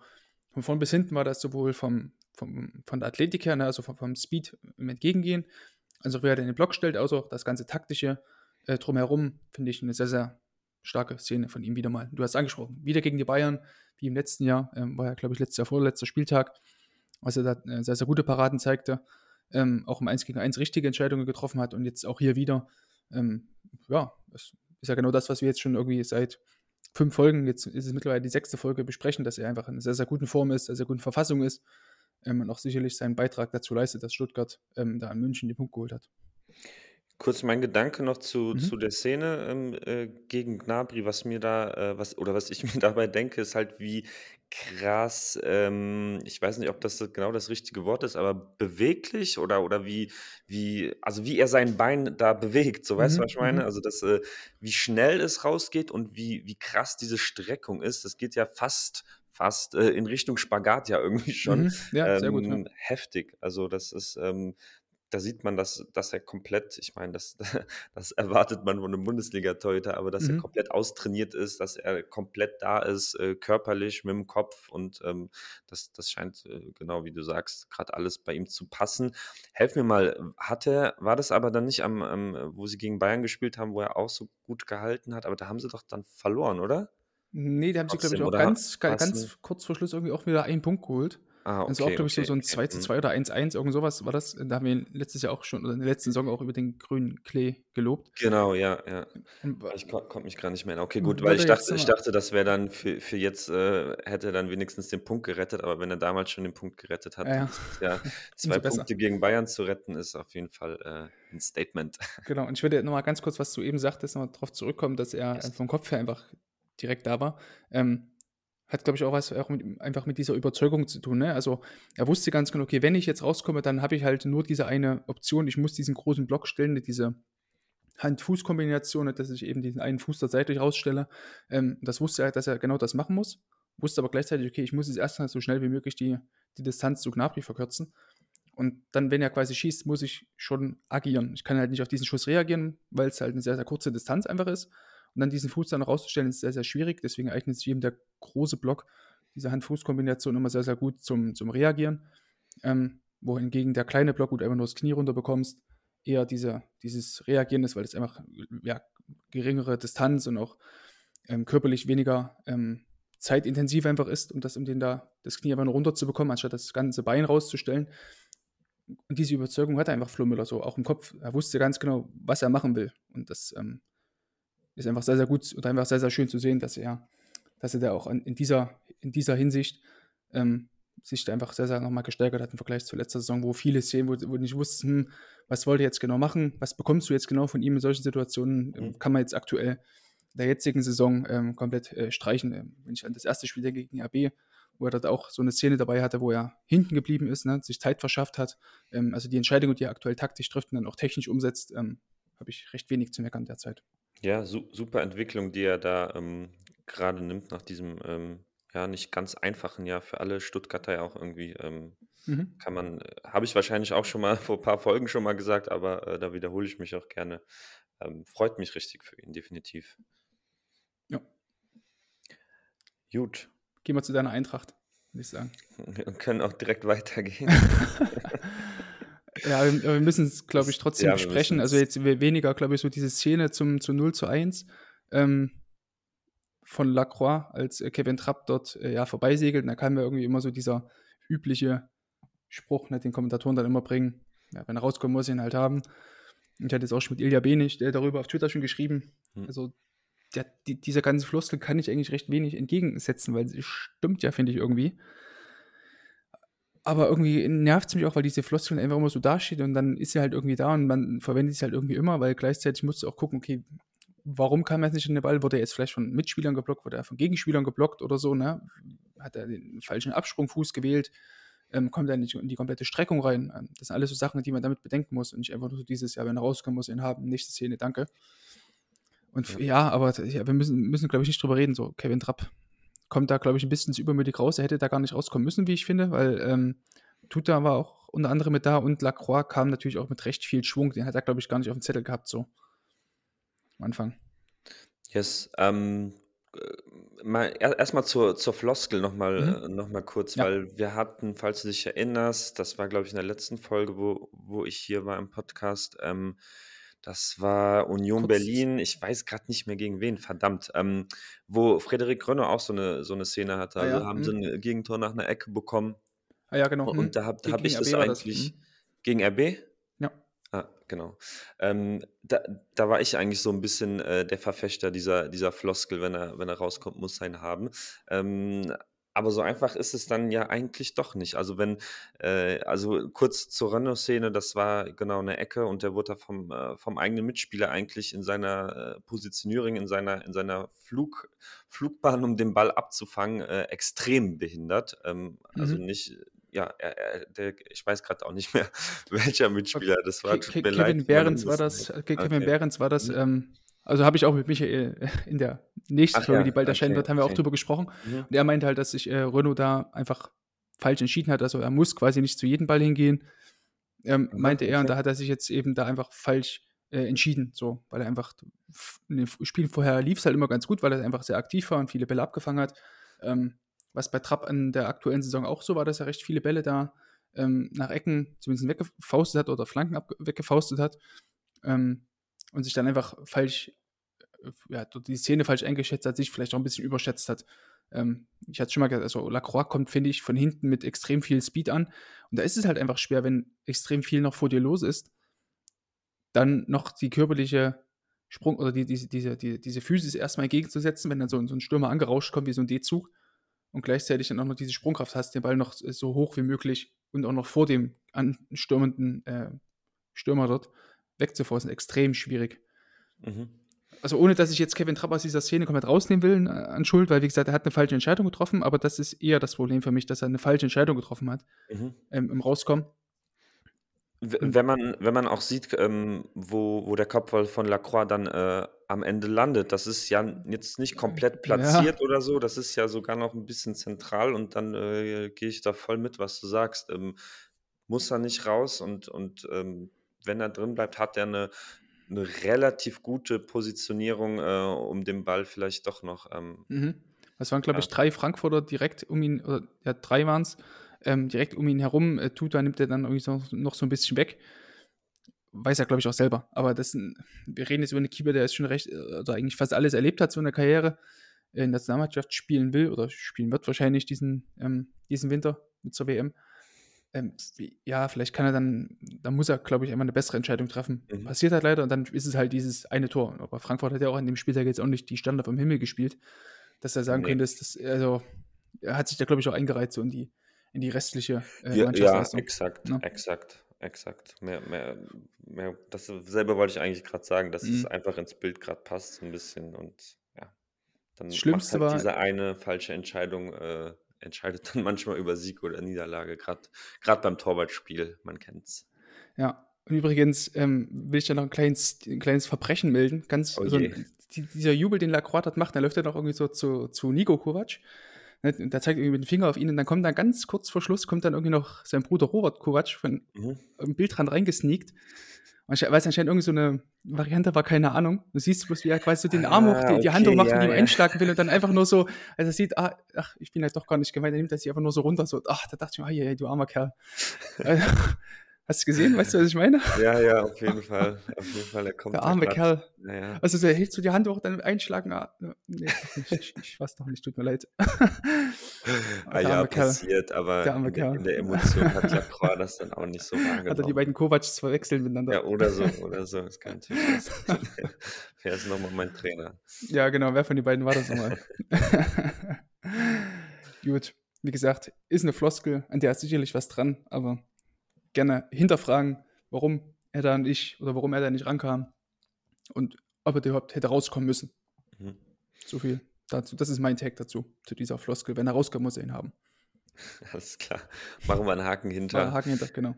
von vorn bis hinten war das sowohl vom, vom, von der Athletik her, ne, also vom, vom, Speed im Entgegengehen, also wer den Block stellt, also auch das ganze taktische äh, drumherum, finde ich eine sehr, sehr starke Szene von ihm wieder mal. Du hast angesprochen, wieder gegen die Bayern, wie im letzten Jahr, ähm, war ja, glaube ich, letztes Jahr vorletzter Spieltag, als er da äh, sehr, sehr gute Paraden zeigte, ähm, auch im 1 gegen 1 richtige Entscheidungen getroffen hat und jetzt auch hier wieder, ähm, ja, das ist ja genau das, was wir jetzt schon irgendwie seit fünf Folgen, jetzt ist es mittlerweile die sechste Folge, besprechen, dass er einfach in einer sehr, sehr guten Form ist, sehr, sehr guten Verfassung ist ähm, und auch sicherlich seinen Beitrag dazu leistet, dass Stuttgart ähm, da in München den Punkt geholt hat.
Kurz mein Gedanke noch zu, mhm. zu der Szene ähm, äh, gegen Gnabry, was mir da, äh, was, oder was ich mir dabei denke, ist halt, wie krass, ähm, ich weiß nicht, ob das genau das richtige Wort ist, aber beweglich oder, oder wie, wie, also wie er sein Bein da bewegt, so weißt du, was ich meine? Mhm. Also das, äh, wie schnell es rausgeht und wie, wie krass diese Streckung ist. Das geht ja fast, fast äh, in Richtung Spagat ja irgendwie schon. Mhm. Ja, sehr gut. Ja. Ähm, heftig. Also das ist, ähm, da sieht man, dass, dass er komplett, ich meine, das, das erwartet man von einem Bundesliga-Torhüter, aber dass mhm. er komplett austrainiert ist, dass er komplett da ist, äh, körperlich, mit dem Kopf und ähm, das, das scheint, äh, genau wie du sagst, gerade alles bei ihm zu passen. Helf mir mal, hat er, war das aber dann nicht am, am, wo sie gegen Bayern gespielt haben, wo er auch so gut gehalten hat, aber da haben sie doch dann verloren, oder?
Nee, da haben sie, glaube ich, auch ganz, ganz kurz vor Schluss irgendwie auch wieder einen Punkt geholt. Ah, okay, das war auch, glaube ich, okay, so, so ein 2 zu 2 mhm. oder 1-1, irgend sowas war das. Da haben wir letztes Jahr auch schon, oder in der letzten Saison auch über den grünen Klee gelobt.
Genau, ja, ja. Ich konnte mich gerade nicht mehr erinnern. Okay, gut, weil ich dachte, ich dachte, das wäre dann für, für jetzt, äh, hätte er dann wenigstens den Punkt gerettet, aber wenn er damals schon den Punkt gerettet hat, ja, ja. zwei Punkte besser. gegen Bayern zu retten, ist auf jeden Fall äh, ein Statement.
Genau, und ich würde nochmal ganz kurz, was du eben sagtest, nochmal darauf zurückkommen, dass er yes. vom Kopf her einfach direkt da war. Ähm, hat, glaube ich, auch was auch mit, einfach mit dieser Überzeugung zu tun. Ne? Also er wusste ganz genau, okay, wenn ich jetzt rauskomme, dann habe ich halt nur diese eine Option. Ich muss diesen großen Block stellen, diese Hand-Fuß-Kombination, dass ich eben diesen einen Fuß da seitlich rausstelle. Ähm, das wusste er, dass er genau das machen muss. Wusste aber gleichzeitig, okay, ich muss jetzt erstmal so schnell wie möglich die, die Distanz zu Gnabry verkürzen. Und dann, wenn er quasi schießt, muss ich schon agieren. Ich kann halt nicht auf diesen Schuss reagieren, weil es halt eine sehr, sehr kurze Distanz einfach ist. Und dann diesen Fuß dann rauszustellen, ist sehr, sehr schwierig. Deswegen eignet sich eben der große Block, diese Hand-Fuß-Kombination immer sehr, sehr gut zum, zum Reagieren. Ähm, wohingegen der kleine Block, wo du einfach nur das Knie runter bekommst, eher diese, dieses Reagieren ist, weil es einfach ja, geringere Distanz und auch ähm, körperlich weniger ähm, zeitintensiv einfach ist, um das, um den da das Knie einfach nur runter zu bekommen, anstatt das ganze Bein rauszustellen. Und diese Überzeugung hat einfach Flo Müller so auch im Kopf. Er wusste ganz genau, was er machen will. Und das ähm, ist einfach sehr, sehr gut und einfach sehr, sehr schön zu sehen, dass er, dass er da auch in, dieser, in dieser Hinsicht ähm, sich da einfach sehr, sehr nochmal gesteigert hat im Vergleich zur letzten Saison, wo viele Szenen, wo, wo nicht wussten, hm, was wollte er jetzt genau machen, was bekommst du jetzt genau von ihm in solchen Situationen, ähm, mhm. kann man jetzt aktuell in der jetzigen Saison ähm, komplett äh, streichen. Ähm, wenn ich an das erste Spiel denke gegen RB, wo er dort auch so eine Szene dabei hatte, wo er hinten geblieben ist, ne, sich Zeit verschafft hat, ähm, also die Entscheidung, die er aktuell taktisch trifft und dann auch technisch umsetzt, ähm, habe ich recht wenig zu meckern derzeit.
Ja, su super Entwicklung, die er da, ähm, grade nimmt nach diesem, ähm, ja, nicht ganz einfachen Jahr für alle Stuttgarter ja auch irgendwie, ähm, Mhm. kann man äh, habe ich wahrscheinlich auch schon mal vor ein paar Folgen schon mal gesagt, aber, äh, da wiederhole ich mich auch gerne. Ähm, freut mich richtig für ihn, definitiv.
Ja.
Gut.
Gehen wir zu deiner Eintracht, würde ich sagen.
Wir können auch direkt weitergehen.
Ja, wir, wir müssen es, glaube ich, trotzdem ja, besprechen. Also jetzt weniger, glaube ich, so diese Szene zum, zu 0 zu 1 ähm, von Lacroix, als äh, Kevin Trapp dort äh, ja, vorbeisegelt. Und da kam ja irgendwie immer so dieser übliche Spruch, ne, den Kommentatoren dann immer bringen. Ja, wenn er rauskommt, muss er ihn halt haben. Und ich hatte jetzt auch schon mit Ilja Benig, der darüber auf Twitter schon geschrieben. Hm. Also der, die, dieser ganze Floskel kann ich eigentlich recht wenig entgegensetzen, weil sie stimmt ja, finde ich, irgendwie. Aber irgendwie nervt es mich auch, weil diese Floskeln einfach immer so dasteht und dann ist sie halt irgendwie da und man verwendet sie halt irgendwie immer, weil gleichzeitig musst du auch gucken, okay, warum kam er jetzt nicht in den Ball? Wurde er jetzt vielleicht von Mitspielern geblockt? Wurde er von Gegenspielern geblockt oder so? Ne? Hat er den falschen Absprungfuß gewählt? ähm, kommt er nicht in die komplette Streckung rein. Ähm, das sind alles so Sachen, die man damit bedenken muss und nicht einfach nur so dieses, ja, wenn er rauskommt, muss er ihn haben. Nächste Szene, danke. Und ja, ja aber ja, wir müssen, müssen glaube ich, nicht drüber reden. So, Kevin Trapp kommt da, glaube ich, ein bisschen zu übermütig raus. Er hätte da gar nicht rauskommen müssen, wie ich finde, weil ähm, Tuta war auch unter anderem mit da und Lacroix kam natürlich auch mit recht viel Schwung. Den hat er, glaube ich, gar nicht auf dem Zettel gehabt, so am Anfang.
Yes. Ähm, mal erstmal zur, zur Floskel nochmal
Mhm.
äh, noch mal kurz,
Ja.
weil wir hatten, falls du dich erinnerst, das war, glaube ich, in der letzten Folge, wo, wo ich hier war im Podcast, ähm, das war Union
Kurz-
Berlin, ich weiß gerade nicht mehr gegen wen, verdammt, ähm, wo Frederik Rönner auch so eine, so eine Szene hatte.
Ah
Also
ja,
haben
mhm.
sie ein Gegentor nach einer Ecke bekommen
Ah ja, genau.
und,
mhm.
und da habe hab ich das
RB war das,
eigentlich
mhm.
gegen RB?
Ja.
Ah, genau. Ähm, da, da war ich eigentlich so ein bisschen äh, der Verfechter dieser, dieser Floskel, wenn er, wenn er rauskommt, muss ihn haben. Ähm, aber so einfach ist es dann ja eigentlich doch nicht. Also wenn, äh, also kurz zur Renault-Szene, das war genau eine Ecke und der wurde da vom, äh, vom eigenen Mitspieler eigentlich in seiner äh, Positionierung, in seiner, in seiner Flug, Flugbahn, um den Ball abzufangen, äh, extrem behindert. Ähm, Also
Mhm.
nicht, ja, er, er, der, ich weiß gerade auch nicht mehr, welcher Mitspieler das war.
Ke Kevin
leid,
Behrens war das. Ke Kevin
Okay.
Behrens war das.
Mhm.
Ähm, also habe ich auch mit Michael in der nächsten
Ach
Folge,
ja,
die bald erscheinen
okay,
wird, haben wir auch
okay.
drüber gesprochen.
Mhm.
Und er meinte halt, dass sich äh, Renault da einfach falsch entschieden hat. Also er muss quasi nicht zu jedem Ball hingehen, ähm, meinte er. Und da hat er sich jetzt eben da einfach falsch äh, entschieden, so, weil er einfach in den Spielen vorher lief es halt immer ganz gut, weil er einfach sehr aktiv war und viele Bälle abgefangen hat. Ähm, was bei Trapp an der aktuellen Saison auch so war, dass er recht viele Bälle da ähm, nach Ecken zumindest weggefaustet hat oder Flanken weggefaustet hat ähm, und sich dann einfach falsch, äh, ja, die Szene falsch eingeschätzt hat, sich vielleicht auch ein bisschen überschätzt hat. Ähm, ich hatte schon mal gesagt, also Lacroix kommt, finde ich, von hinten mit extrem viel Speed an. Und da ist es halt einfach schwer, wenn extrem viel noch vor dir los ist, dann noch die körperliche Sprung oder die, diese, diese, die, diese Physis erstmal entgegenzusetzen, wenn dann so, ein- so ein Stürmer angerauscht kommt wie so ein D-Zug und gleichzeitig dann auch noch diese Sprungkraft hast, den Ball noch so hoch wie möglich und auch noch vor dem anstürmenden äh, Stürmer dort wegzuforcen. Extrem schwierig.
Mhm.
Also ohne, dass ich jetzt Kevin Trapp aus dieser Szene komplett rausnehmen will äh, an Schuld, weil wie gesagt, er hat eine falsche Entscheidung getroffen, aber das ist eher das Problem für mich, dass er eine falsche Entscheidung getroffen hat
Mhm.
ähm, im Rauskommen.
Wenn man, wenn man auch sieht, ähm, wo, wo der Kopfball von Lacroix dann äh, am Ende landet, das ist ja jetzt nicht komplett platziert oder so, das ist ja sogar noch ein bisschen zentral und dann äh, gehe ich da voll mit, was du sagst. Ähm, muss er nicht raus und, und ähm, wenn er drin bleibt, hat er eine, eine relativ gute Positionierung, äh, um den Ball vielleicht doch noch. Ähm,
Mhm. Das waren, glaube
Ja.
ich, drei Frankfurter direkt um ihn, oder ja, drei waren es, ähm, direkt um ihn herum. Äh, Tuta nimmt er dann irgendwie so, noch so ein bisschen weg. Weiß er, glaube ich, auch selber. Aber das, wir reden jetzt über einen Keeper, der ist schon recht, äh, oder eigentlich fast alles erlebt hat so in der Karriere, äh, in der Nationalmannschaft spielen will oder spielen wird wahrscheinlich diesen, ähm, diesen Winter mit zur WM. Ähm, ja, vielleicht kann er dann, da muss er, glaube ich, einmal eine bessere Entscheidung treffen.
Mhm.
Passiert halt leider und dann ist es halt dieses eine Tor. Aber Frankfurt hat ja auch an dem Spieltag jetzt auch nicht die Sterne vom Himmel gespielt, dass er sagen
Nee.
könnte, dass das, also, er hat sich da, glaube ich, auch eingereiht so in die, in die restliche äh,
Ja, ja, exakt,
Ne?
exakt, exakt. Mehr, mehr, mehr, dasselbe wollte ich eigentlich gerade sagen, dass es
Mhm.
einfach ins Bild gerade passt, so ein bisschen und ja, dann
Das Schlimmste
halt
war-
diese eine falsche Entscheidung, äh, entscheidet dann manchmal über Sieg oder Niederlage, gerade beim Torwartspiel, man kennt's.
Ja, und übrigens ähm, will ich da noch ein kleines, ein kleines Verbrechen melden. Ganz,
Oh je.
die, dieser Jubel, den Lacroix dort macht, der läuft dann auch irgendwie so zu, zu Nico Kovac. Ne, und Da zeigt er irgendwie mit dem Finger auf ihn und dann kommt dann ganz kurz vor Schluss, kommt dann irgendwie noch sein Bruder Robert Kovac von
Mhm.
im Bildrand reingesneakt. Und ich weiß anscheinend irgendwie so eine Variante war, keine Ahnung. Du siehst bloß, wie er quasi so den Arm hoch,
Ah,
die, die Hand
okay,
hochmacht
ja,
und ihm
ja.
einschlagen will und dann einfach nur so, also er sieht, ah, ach, ich bin halt doch gar nicht gemeint, er nimmt das sich einfach nur so runter, so, ach, da dachte ich mir, ah, ja, du armer Kerl. Hast du gesehen? Weißt du, was ich meine?
Ja, ja, auf jeden Fall, auf jeden Fall, er kommt
Der arme Kerl.
Naja.
Also, so, er hält so die Hand hoch, dann einschlagen. Ah, nee, doch nicht. ich, ich weiß doch nicht, tut mir leid.
Ah
Der
ja,
Kerl.
passiert, aber
Der arme
in, der,
Kerl.
in der Emotion hat Lacroix das dann auch nicht so
Hat er die
wahrgenommen.
beiden Kovacs verwechseln miteinander.
Ja, oder so, oder so. Das kann natürlich sein. Wer ist nochmal mein Trainer?
Ja, genau. Wer von den beiden war das nochmal? Gut. Wie gesagt, ist eine Floskel, an der ist sicherlich was dran, aber gerne hinterfragen, warum er da nicht oder warum er da nicht rankam und ob er überhaupt hätte rauskommen müssen.
Mhm.
So viel dazu. Das ist mein Tag dazu, zu dieser Floskel. Wenn er rauskommt, muss er ihn haben.
Alles klar. Machen wir einen Haken hinter.
Haken hinter, genau.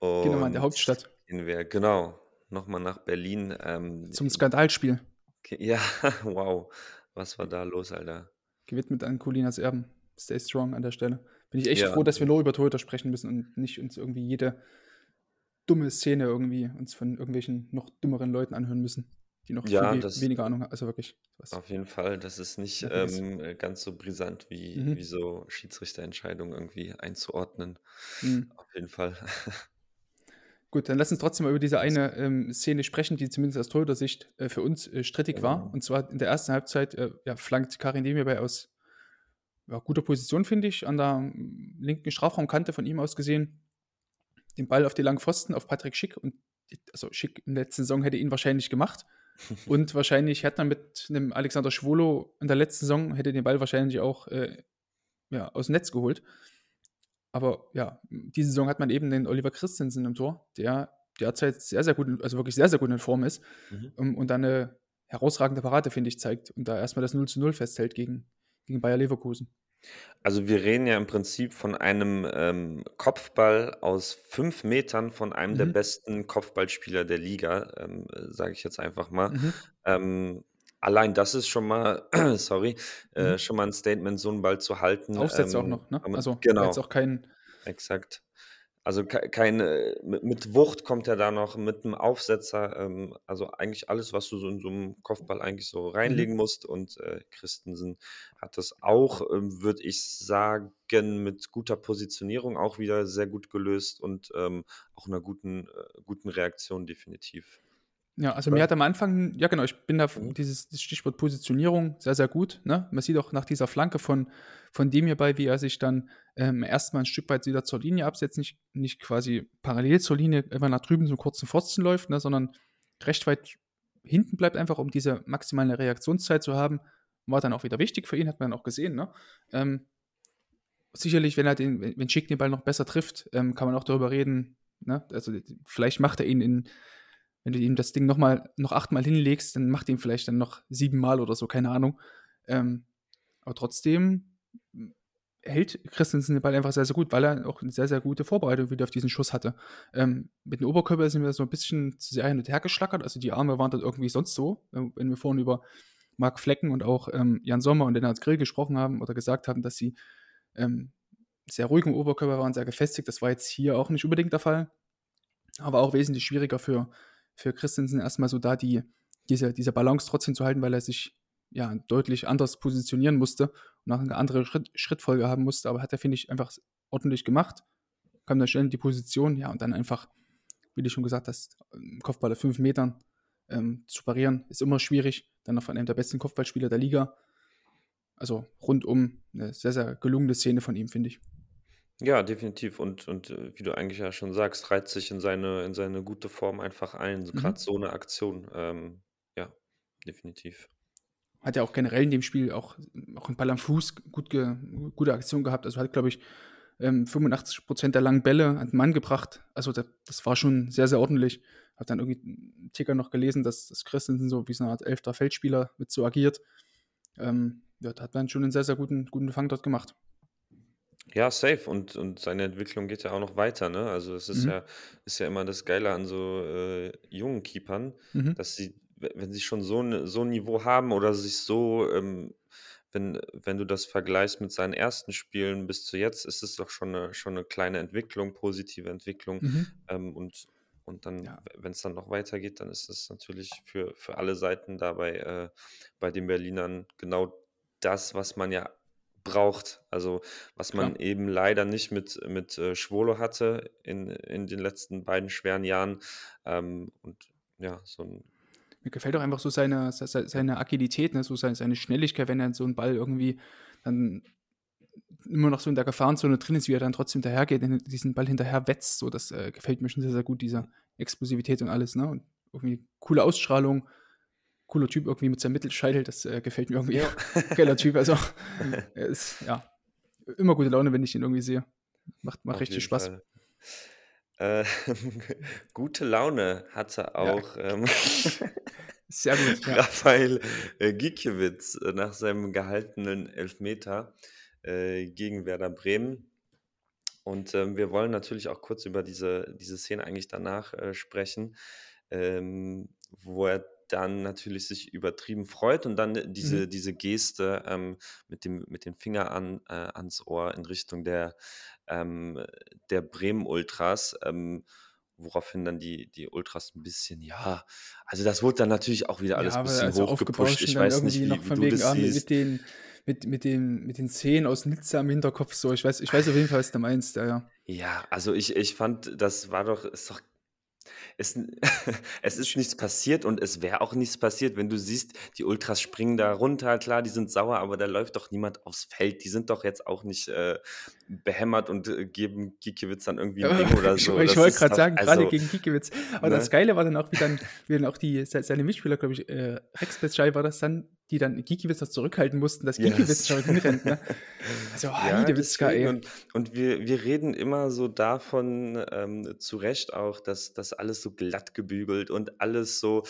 Gehen wir mal in der
Und
Hauptstadt
gehen wir, genau, nochmal nach Berlin. Ähm,
zum Skandalspiel,
ja, wow. Was war da los, Alter?
gewidmet an Colinas Erben. Stay strong an der Stelle. Bin ich echt
Ja,
froh, dass wir nur über Torhüter sprechen müssen und nicht uns irgendwie jede dumme Szene irgendwie uns von irgendwelchen noch dümmeren Leuten anhören müssen, die noch
ja,
viel
das
weniger Ahnung haben. Also wirklich, was
auf jeden Fall. Das ist nicht ähm, äh, ganz so brisant, wie,
Mhm.
wie so Schiedsrichterentscheidungen irgendwie einzuordnen.
Mhm.
Auf jeden Fall.
Gut, dann lass uns trotzdem mal über diese eine ähm, Szene sprechen, die zumindest aus Torhüter-Sicht äh, für uns äh, strittig war. Und zwar in der ersten Halbzeit äh, ja, flankt Karin Demirbay aus ja, guter Position, finde ich, an der mm, linken Strafraumkante von ihm aus gesehen, den Ball auf die langen Pfosten auf Patrick Schick. Und also Schick in der letzten Saison hätte ihn wahrscheinlich gemacht. und wahrscheinlich hätte man mit einem Alexander Schwolo in der letzten Saison hätte den Ball wahrscheinlich auch äh, ja, aus dem Netz geholt. Aber ja, diese Saison hat man eben den Oliver Christensen im Tor, der derzeit sehr, sehr gut, also wirklich sehr, sehr gut in Form ist
Mhm.
ähm, und dann eine herausragende Parade, finde ich, zeigt und da erstmal das 0 zu 0 festhält gegen, gegen Bayer Leverkusen.
Also wir reden ja im Prinzip von einem ähm, Kopfball aus fünf Metern von einem der
Mhm.
besten Kopfballspieler der Liga, ähm, sage ich jetzt einfach mal.
Mhm.
Ähm, allein das ist schon mal, sorry, äh,
Mhm.
schon mal ein Statement, so einen Ball zu halten.
Aufsätze auch
Ähm,
noch, ne? Also
genau,
jetzt auch kein,
exakt. Also ke- keine, mit, mit Wucht kommt er da noch, mit einem Aufsetzer, ähm, also eigentlich alles, was du so in so einem Kopfball eigentlich so
mhm.
reinlegen musst. Und äh, Christensen hat das auch, ähm, würde ich sagen, mit guter Positionierung auch wieder sehr gut gelöst und ähm, auch einer guten, äh, guten Reaktion definitiv.
Ja, also mir hat am Anfang, ja genau, ich bin da,
Mhm.
dieses Stichwort Positionierung sehr, sehr gut. Ne? Man sieht auch nach dieser Flanke von, von dem hierbei, wie er sich dann ähm, erstmal ein Stück weit wieder zur Linie absetzt, nicht, nicht quasi parallel zur Linie immer nach drüben zum kurzen Pfosten läuft, ne? sondern recht weit hinten bleibt, einfach um diese maximale Reaktionszeit zu haben. War dann auch wieder wichtig für ihn, hat man auch gesehen. Ne? Ähm, sicherlich, wenn er den, wenn wenn Schick den Ball noch besser trifft, ähm, kann man auch darüber reden. Ne? Also vielleicht macht er ihn in, wenn du ihm das Ding noch mal noch achtmal hinlegst, dann macht ihn vielleicht dann noch siebenmal oder so, keine Ahnung. Ähm, aber trotzdem hält Christensen den Ball einfach sehr, sehr gut, weil er auch eine sehr, sehr gute Vorbereitung wieder auf diesen Schuss hatte. Ähm, mit dem Oberkörper sind wir so ein bisschen zu sehr hin und her geschlackert, also die Arme waren dann irgendwie sonst so, äh, wenn wir vorhin über Marc Flecken und auch ähm, Jan Sommer und Lennart Grill gesprochen haben oder gesagt haben, dass sie ähm, sehr ruhig im Oberkörper waren, sehr gefestigt. Das war jetzt hier auch nicht unbedingt der Fall, aber auch wesentlich schwieriger für, für Christensen erstmal so da die, diese, diese Balance trotzdem zu halten, weil er sich ja deutlich anders positionieren musste und auch eine andere Schritt, Schrittfolge haben musste, aber hat er, finde ich, einfach ordentlich gemacht. Kam dann schnell in die Position, ja, und dann einfach, wie du schon gesagt hast, im Kopfball auf fünf Metern ähm, zu parieren, ist immer schwierig. Dann noch von einem der besten Kopfballspieler der Liga. Also rundum eine sehr, sehr gelungene Szene von ihm, finde ich.
Ja, definitiv. Und, und äh, wie du eigentlich ja schon sagst, reiht sich in seine, in seine gute Form einfach ein. So,
Mhm.
Gerade so eine Aktion. Ähm, ja, definitiv.
Hat ja auch generell in dem Spiel auch, auch einen Ball am Fuß gut ge, gute Aktion gehabt. Also hat, glaube ich, ähm, 85% der langen Bälle an den Mann gebracht. Also das, das war schon sehr, sehr ordentlich. Hab dann irgendwie einen Ticker noch gelesen, dass das Christensen so wie so eine Art elfter Feldspieler mit so agiert. Ähm, ja, da hat man schon einen sehr, sehr guten, guten Fang dort gemacht.
Ja, safe. Und, und seine Entwicklung geht ja auch noch weiter, ne? Also es ist
Mhm.
ja, ist ja immer das Geile an so äh, jungen Keepern,
Mhm.
dass sie, we- wenn sie schon so, ne, so ein Niveau haben oder sich so, ähm, wenn, wenn du das vergleichst mit seinen ersten Spielen bis zu jetzt, ist es doch schon eine, schon eine kleine Entwicklung, positive Entwicklung.
Mhm.
Ähm, und, und dann,
Ja.
wenn es dann noch weitergeht, dann ist es natürlich für, für alle Seiten dabei äh, bei den Berlinern genau das, was man ja braucht. Also was man
Klar.
eben leider nicht mit, mit äh, Schwolo hatte in, in den letzten beiden schweren Jahren. Ähm, und ja, so ein
Mir gefällt auch einfach so seine, se- se- seine Agilität, ne? so seine, seine Schnelligkeit, wenn er so einen Ball irgendwie dann immer noch so in der Gefahrenzone drin ist, wie er dann trotzdem dahergeht, diesen Ball hinterher wetzt. So, das äh, gefällt mir schon sehr, sehr gut, diese Explosivität und alles. Ne? Und irgendwie coole Ausstrahlung, cooler Typ irgendwie mit seinem Mittelscheitel, das äh, gefällt mir irgendwie.
Ja.
Geiler Typ, also er ist, ja, immer gute Laune, wenn ich ihn irgendwie sehe. Macht, macht
Auf
richtig Spaß.
Äh, gute Laune hatte auch ähm,
Sehr gut, ja.
Raphael äh, Gikiewicz äh, nach seinem gehaltenen Elfmeter äh, gegen Werder Bremen. Und ähm, wir wollen natürlich auch kurz über diese, diese Szene eigentlich danach äh, sprechen, ähm, wo er dann natürlich sich übertrieben freut und dann diese,
Mhm.
diese Geste ähm, mit, dem, mit dem Finger an, äh, ans Ohr in Richtung der, ähm, der Bremen-Ultras. Ähm, woraufhin dann die, die Ultras ein bisschen, ja, also das wurde dann natürlich auch wieder
Ja,
alles ein
aber
bisschen
also
hochgepusht. Ich weiß nicht, wie, wie
von
du
wegen,
das
ah, mit, mit
siehst.
den, mit, mit den, mit den Szenen aus Nizza im Hinterkopf so. Ich weiß, ich weiß auf jeden Fall, was du meinst, ja, ja.
Ja, also ich, ich fand, das war doch, ist doch es, es ist nichts passiert und es wäre auch nichts passiert, wenn du siehst, die Ultras springen da runter, klar, die sind sauer, aber da läuft doch niemand aufs Feld. Die sind doch jetzt auch nicht äh, behämmert und äh, geben Gikiewicz dann irgendwie ein Ding oder
Ich,
so.
ich
Das
wollte gerade sagen, gerade
also,
gegen Gikiewicz. Aber das
ne?
Geile war dann auch, wie dann, wie dann auch die, se- seine Mitspieler, glaube ich, äh, Rex Betschei war das dann, die dann noch zurückhalten mussten, dass
Yes.
schon hinrennt. Ne? Also,
Ja,
Heidewitzka,
deswegen.
ey.
Und, und wir, wir reden immer so davon, ähm, zu Recht auch, dass das alles so glatt gebügelt und alles so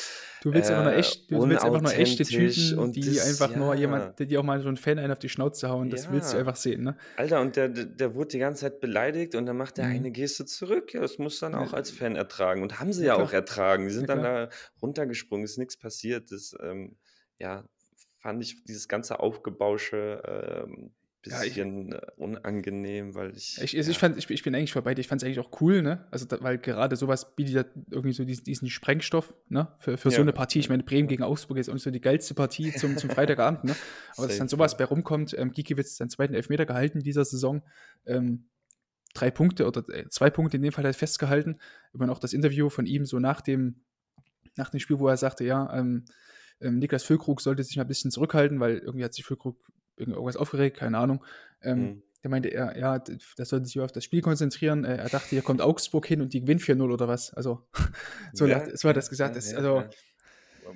Du willst einfach nur
äh,
echt, du willst einfach nur echte Typen,
und
die
das,
einfach nur
ja.
jemand, die auch mal so einen Fan einen auf die Schnauze hauen. Das willst du
Ja.
einfach sehen, ne?
Alter, und der, der der wurde die ganze Zeit beleidigt und dann macht er
Mhm.
eine Geste zurück. Ja, das muss dann auch
Ja.
als Fan ertragen. Und haben sie
Ja,
ja auch ertragen. Die
Ja,
sind dann da runtergesprungen, ist nichts passiert. Das, ähm, ja, fand ich dieses ganze Aufgebausche ähm,
Ja, ich,
bisschen äh, unangenehm, weil ich,
ich, also ich,
ja,
fand, ich, ich bin eigentlich vorbei. Ich fand es eigentlich auch cool, ne? Also, da, weil gerade sowas bietet irgendwie so diesen, diesen Sprengstoff, ne? Für, für so
ja,
eine Partie. Ich meine, Bremen gegen Augsburg ist auch nicht so die geilste Partie zum, zum Freitagabend, ne? Aber dass dann sowas bei rumkommt, ähm, Gikiewicz seinen zweiten Elfmeter gehalten in dieser Saison. Ähm, drei Punkte oder äh, zwei Punkte in dem Fall halt festgehalten. Immer noch das Interview von ihm so nach dem, nach dem Spiel, wo er sagte, ja, ähm, ähm, Niklas Füllkrug sollte sich mal ein bisschen zurückhalten, weil irgendwie hat sich Füllkrug irgendwas aufgeregt, keine Ahnung. Ähm,
Mhm.
der meinte er, ja, das sollte sich auf das Spiel konzentrieren. Äh, er dachte, hier kommt Augsburg hin und die gewinnt 4-0 oder was. Also, so,
Ja,
hat, so hat er das gesagt. Das, also,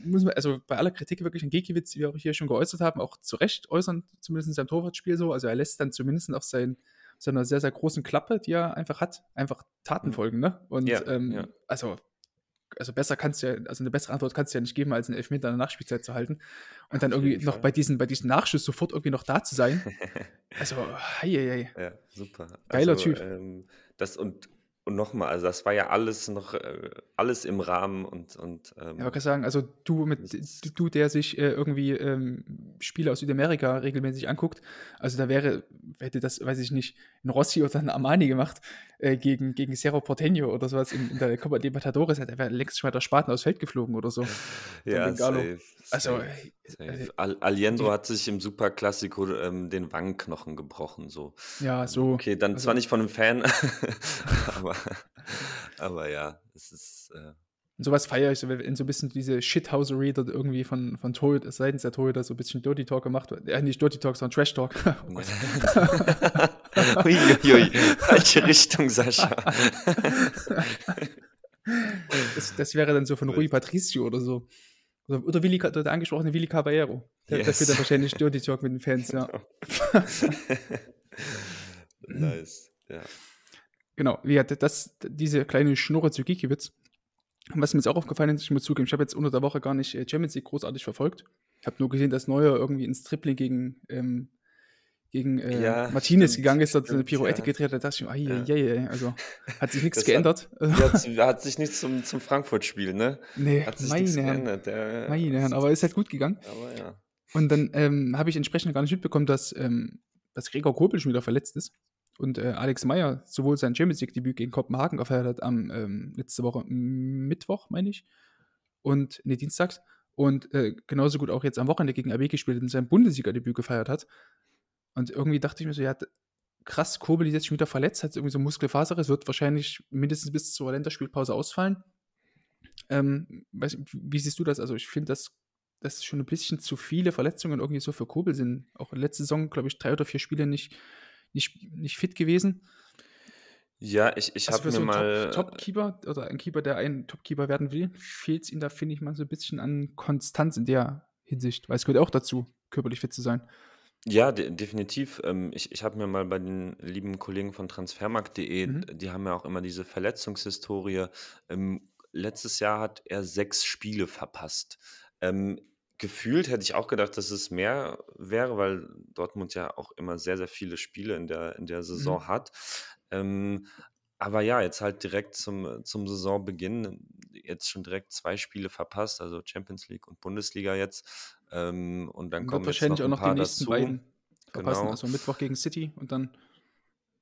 muss man, also bei aller Kritik wirklich an Gekiewicz, die wir auch hier schon geäußert haben, auch zu Recht äußern, zumindest in seinem Torwartspiel so. Also er lässt dann zumindest auf sein, seiner sehr, sehr großen Klappe, die er einfach hat, einfach Taten
Mhm.
folgen, ne? Und
Ja,
ähm,
ja.
also, also besser kannst du ja, also eine bessere Antwort kannst du ja nicht geben, als einen Elfmeter in der Nachspielzeit zu halten. Und dann irgendwie
jeden
noch
Fall.
bei diesem, bei diesem Nachschuss sofort irgendwie noch da zu sein. Also, hei, hei.
Ja, super.
Geiler
Also,
Typ.
ähm, das und, und nochmal, also das war ja alles noch, äh, alles im Rahmen und, und
Ja,
ähm,
man kann sagen, also du, mit, du, der sich äh, irgendwie ähm, Spiele aus Südamerika regelmäßig anguckt, also da wäre, hätte das, weiß ich nicht, ein Rossi oder ein Armani gemacht äh, gegen, gegen Cerro Porteño oder sowas in, in der Copa Libertadores, der wäre längst schon mal der Spaten aus Feld geflogen oder so.
Ja, safe,
Also,
safe,
äh,
safe.
äh,
Al Aliendo
die-
hat sich im Superklassiko ähm, den Wangenknochen gebrochen, so.
ja, so.
Okay, dann
also,
zwar nicht von einem Fan, aber, aber ja, es ist, äh,
Und sowas feiere ich, so, wenn so ein bisschen diese Shithousery dort irgendwie von, von Torhüter, seitens der Torhüter so ein bisschen Dirty Talk gemacht wird. Ja, nicht Dirty Talk, sondern Trash Talk. oh.
Uiuiui, falsche Richtung, Sascha.
Das, das wäre dann so von Rui Patricio oder so. Oder, oder, Willi, der angesprochene Willi Caballero. Der, der
Yes.
führt dann wahrscheinlich Dirty Talk mit den Fans, ja.
nice, ja.
Genau, wie hat das, diese kleine Schnurre zu Gikiewicz. Und was mir jetzt auch aufgefallen ist, ich muss zugeben, ich habe jetzt unter der Woche gar nicht äh, Champions League großartig verfolgt. Ich habe nur gesehen, dass Neuer irgendwie ins Tripling gegen, ähm, gegen äh,
Ja,
Martinez
stimmt,
gegangen ist, eine
stimmt,
Pirouette
ja.
gedreht hat. Da dachte ich mir,
Ja.
ai, also hat sich nichts
Das hat-
geändert.
Ja, hat, hat sich nichts zum, zum Frankfurt-Spiel, ne?
nee,
Hat sich
meine
nichts
Herren,
geändert. Der,
meine Herren, aber ist halt gut gegangen.
aber ja.
Und dann ähm, habe ich entsprechend gar nicht mitbekommen, dass, ähm, dass Gregor Kobel schon wieder verletzt ist. Und äh, Alex Meyer sowohl sein Champions League-Debüt gegen Kopenhagen gefeiert hat am ähm, letzte Woche Mittwoch, meine ich. Und, nee, Dienstags. Und äh, genauso gut auch jetzt am Wochenende gegen RB gespielt und sein Bundesliga-Debüt gefeiert hat. Und irgendwie dachte ich mir so, ja, krass, Kobel ist jetzt schon wieder verletzt, hat irgendwie so Muskelfaserriss, wird wahrscheinlich mindestens bis zur Länderspielpause ausfallen. Ähm, weiß, wie siehst du das? Also ich finde, dass das schon ein bisschen zu viele Verletzungen irgendwie so für Kobel sind. Auch letzte Saison, glaube ich, drei oder vier Spiele nicht, nicht, nicht fit gewesen.
Ja, ich, ich
Also
habe mir
so einen
mal.
Top- Top-Keeper oder ein Keeper, der ein Top-Keeper werden will, fehlt es ihm da, finde ich, mal so ein bisschen an Konstanz in der Hinsicht. Weil es gehört auch dazu, körperlich fit zu sein.
Ja, de definitiv. Ähm, ich ich habe mir mal bei den lieben Kollegen von transfermarkt.de,
Mhm.
die haben ja auch immer diese Verletzungshistorie. Ähm, letztes Jahr hat er sechs Spiele verpasst. Ähm, gefühlt hätte ich auch gedacht, dass es mehr wäre, weil Dortmund ja auch immer sehr, sehr viele Spiele in der, in der Saison
Mhm.
hat. Ähm, aber ja, jetzt halt direkt zum, zum Saisonbeginn, jetzt schon direkt zwei Spiele verpasst, also Champions League und Bundesliga jetzt. Ähm, und dann
Und
kommen
wahrscheinlich
noch
auch noch die nächsten
dazu.
beiden verpassen.
Genau.
Also Mittwoch gegen City und dann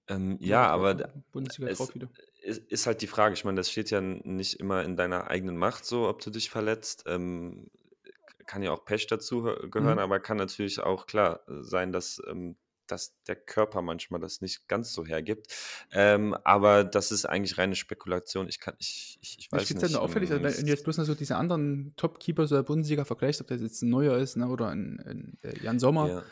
Ähm, ja, aber
Bundesliga
es
drauf wieder.
ist, ist halt die Frage. Ich meine, das steht ja nicht immer in deiner eigenen Macht, so ob du dich verletzt. Ähm, kann ja auch Pech dazu hö- gehören,
Mhm.
aber kann natürlich auch klar äh, sein, dass, ähm, dass der Körper manchmal das nicht ganz so hergibt. Ähm, aber das ist eigentlich reine Spekulation. Ich kann, ich, ich, ich weiß
Ich finde es
nicht.
halt auffällig,
ähm,
wenn du jetzt bloß noch so diese anderen Top-Keeper so der Bundesliga vergleichst, ob das jetzt ein neuer ist ne, oder ein, ein Jan Sommer,
ja,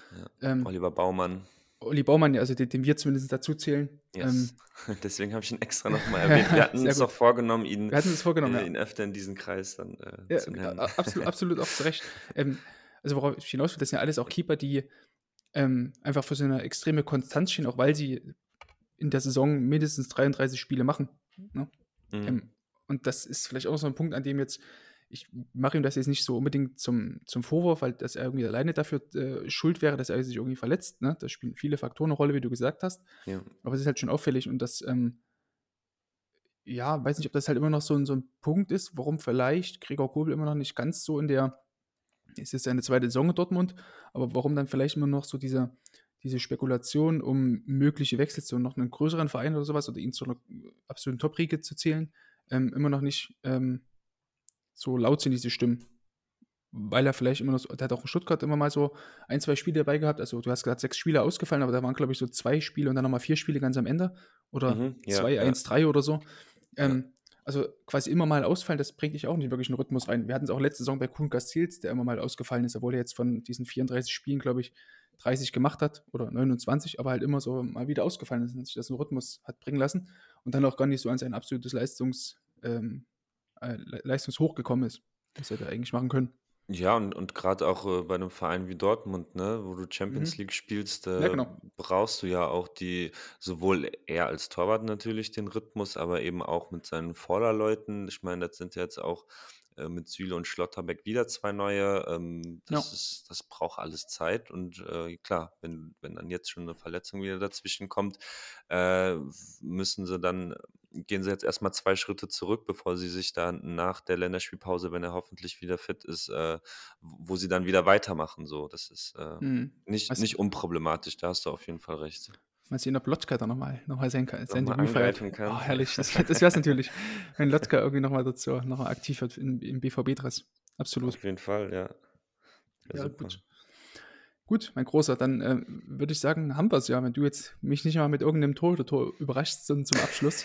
ja.
ähm,
Oliver Baumann.
Olli Baumann, also den, den wir zumindest dazu zählen. Ähm,
Yes. Deswegen habe ich ihn extra nochmal erwähnt. Wir hatten uns
gut.
doch vorgenommen, ihn,
wir hatten es vorgenommen,
äh,
ja.
ihn öfter in diesen Kreis dann äh,
Ja,
zu nennen.
absolut, absolut auch zu Recht. Ähm, also worauf ich hinaus will, das sind ja alles auch Keeper, die ähm, einfach für so eine extreme Konstanz stehen, auch weil sie in der Saison mindestens 33 Spiele machen. Ne?
Mhm.
Ähm, und das ist vielleicht auch so ein Punkt, an dem jetzt, ich mache ihm das jetzt nicht so unbedingt zum, zum Vorwurf, weil dass er irgendwie alleine dafür äh, schuld wäre, dass er sich irgendwie verletzt. Ne? Da spielen viele Faktoren eine Rolle, wie du gesagt hast.
ja.
Aber es ist halt schon auffällig und das, ähm, ja, weiß nicht, ob das halt immer noch so ein, so ein Punkt ist, warum vielleicht Gregor Kobel immer noch nicht ganz so in der, es ist seine zweite Saison in Dortmund, aber warum dann vielleicht immer noch so diese, diese Spekulation um mögliche Wechsel zu noch einem größeren Verein oder sowas oder ihn zu einer absoluten Top-Riege zu zählen, ähm, immer noch nicht ähm, so laut sind, diese Stimmen. Weil er vielleicht immer noch, der hat auch in Stuttgart immer mal so ein, zwei Spiele dabei gehabt. Also du hast gerade sechs Spiele ausgefallen, aber da waren, glaube ich, so zwei Spiele und dann nochmal vier Spiele ganz am Ende. Oder
Mhm, ja,
zwei,
ja.
eins, drei oder so. Ähm, Also quasi immer mal ausfallen, das bringt dich auch nicht wirklich in den Rhythmus rein. Wir hatten es auch letzte Saison bei Kuhn Castils, der immer mal ausgefallen ist, obwohl er jetzt von diesen 34 Spielen, glaube ich, 30 gemacht hat oder 29, aber halt immer so mal wieder ausgefallen ist und sich das in den Rhythmus hat bringen lassen und dann auch gar nicht so an sein absolutes Leistungs, ähm, äh, Le- Leistungshoch gekommen ist. Das hätte er eigentlich machen können.
Ja, und, und gerade auch äh, bei einem Verein wie Dortmund, ne, wo du Champions
Mhm.
League spielst,
Ja,
äh,
genau.
brauchst du ja auch die, sowohl er als Torwart natürlich den Rhythmus, aber eben auch mit seinen Vorderleuten. Ich meine, das sind ja jetzt auch äh, mit Süle und Schlotterbeck wieder zwei neue. Ähm,
Ja.
das, ist, das braucht alles Zeit. Und äh, klar, wenn, wenn dann jetzt schon eine Verletzung wieder dazwischen kommt, äh, müssen sie dann, gehen sie jetzt erstmal zwei Schritte zurück, bevor sie sich dann nach der Länderspielpause, wenn er hoffentlich wieder fit ist, äh, wo sie dann wieder weitermachen. So, das ist äh,
Mhm.
nicht,
Was-
nicht unproblematisch, da hast du auf jeden Fall recht.
Mal sehen, ob Lotka da nochmal noch mal sein, kann- sein
Noch
Debüt feiert.
kann.
Oh, herrlich. Das, das wäre es natürlich, wenn Lotka irgendwie nochmal dazu noch mal aktiv wird im, im BVB-Dress. Absolut.
Auf jeden Fall, ja. Ja,
Ja, gut. Gut, mein Großer, dann äh, würde ich sagen, haben wir es ja, wenn du jetzt mich nicht mal mit irgendeinem Tor oder Tor überraschst zum, zum Abschluss.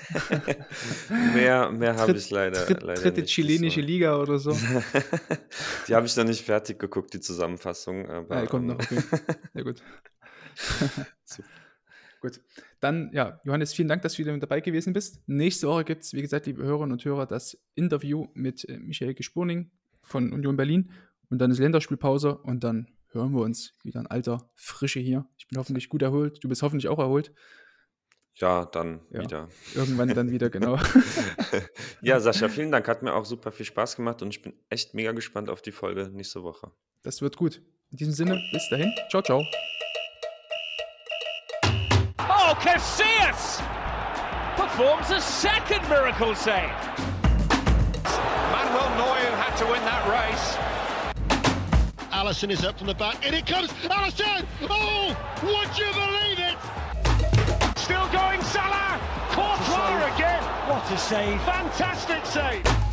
mehr mehr habe ich leider,
Tritt,
leider
dritte
nicht.
chilenische
Das
Liga oder so.
die habe ich noch nicht fertig geguckt, die Zusammenfassung. Aber,
Ja, kommt noch, okay. Sehr gut. gut. Dann, ja, Johannes, vielen Dank, dass du wieder mit dabei gewesen bist. Nächste Woche gibt es, wie gesagt, liebe Hörerinnen und Hörer, das Interview mit äh, Michael Gespurning von Union Berlin. Und dann ist Länderspielpause und dann hören wir uns wieder in alter Frische hier. Ich bin hoffentlich gut erholt. Du bist hoffentlich auch erholt.
ja, dann
Ja.
wieder.
Irgendwann dann wieder, genau.
Ja, Sascha, vielen Dank. Hat mir auch super viel Spaß gemacht und ich bin echt mega gespannt auf die Folge nächste Woche.
Das wird gut. In diesem Sinne, bis dahin. Ciao, ciao.
Oh, Casillas performs a second miracle save.
Allison is up from the back. and it comes. Allison! Oh! Would you believe it?
Still going Salah. Courtois again.
What a save.
Fantastic save.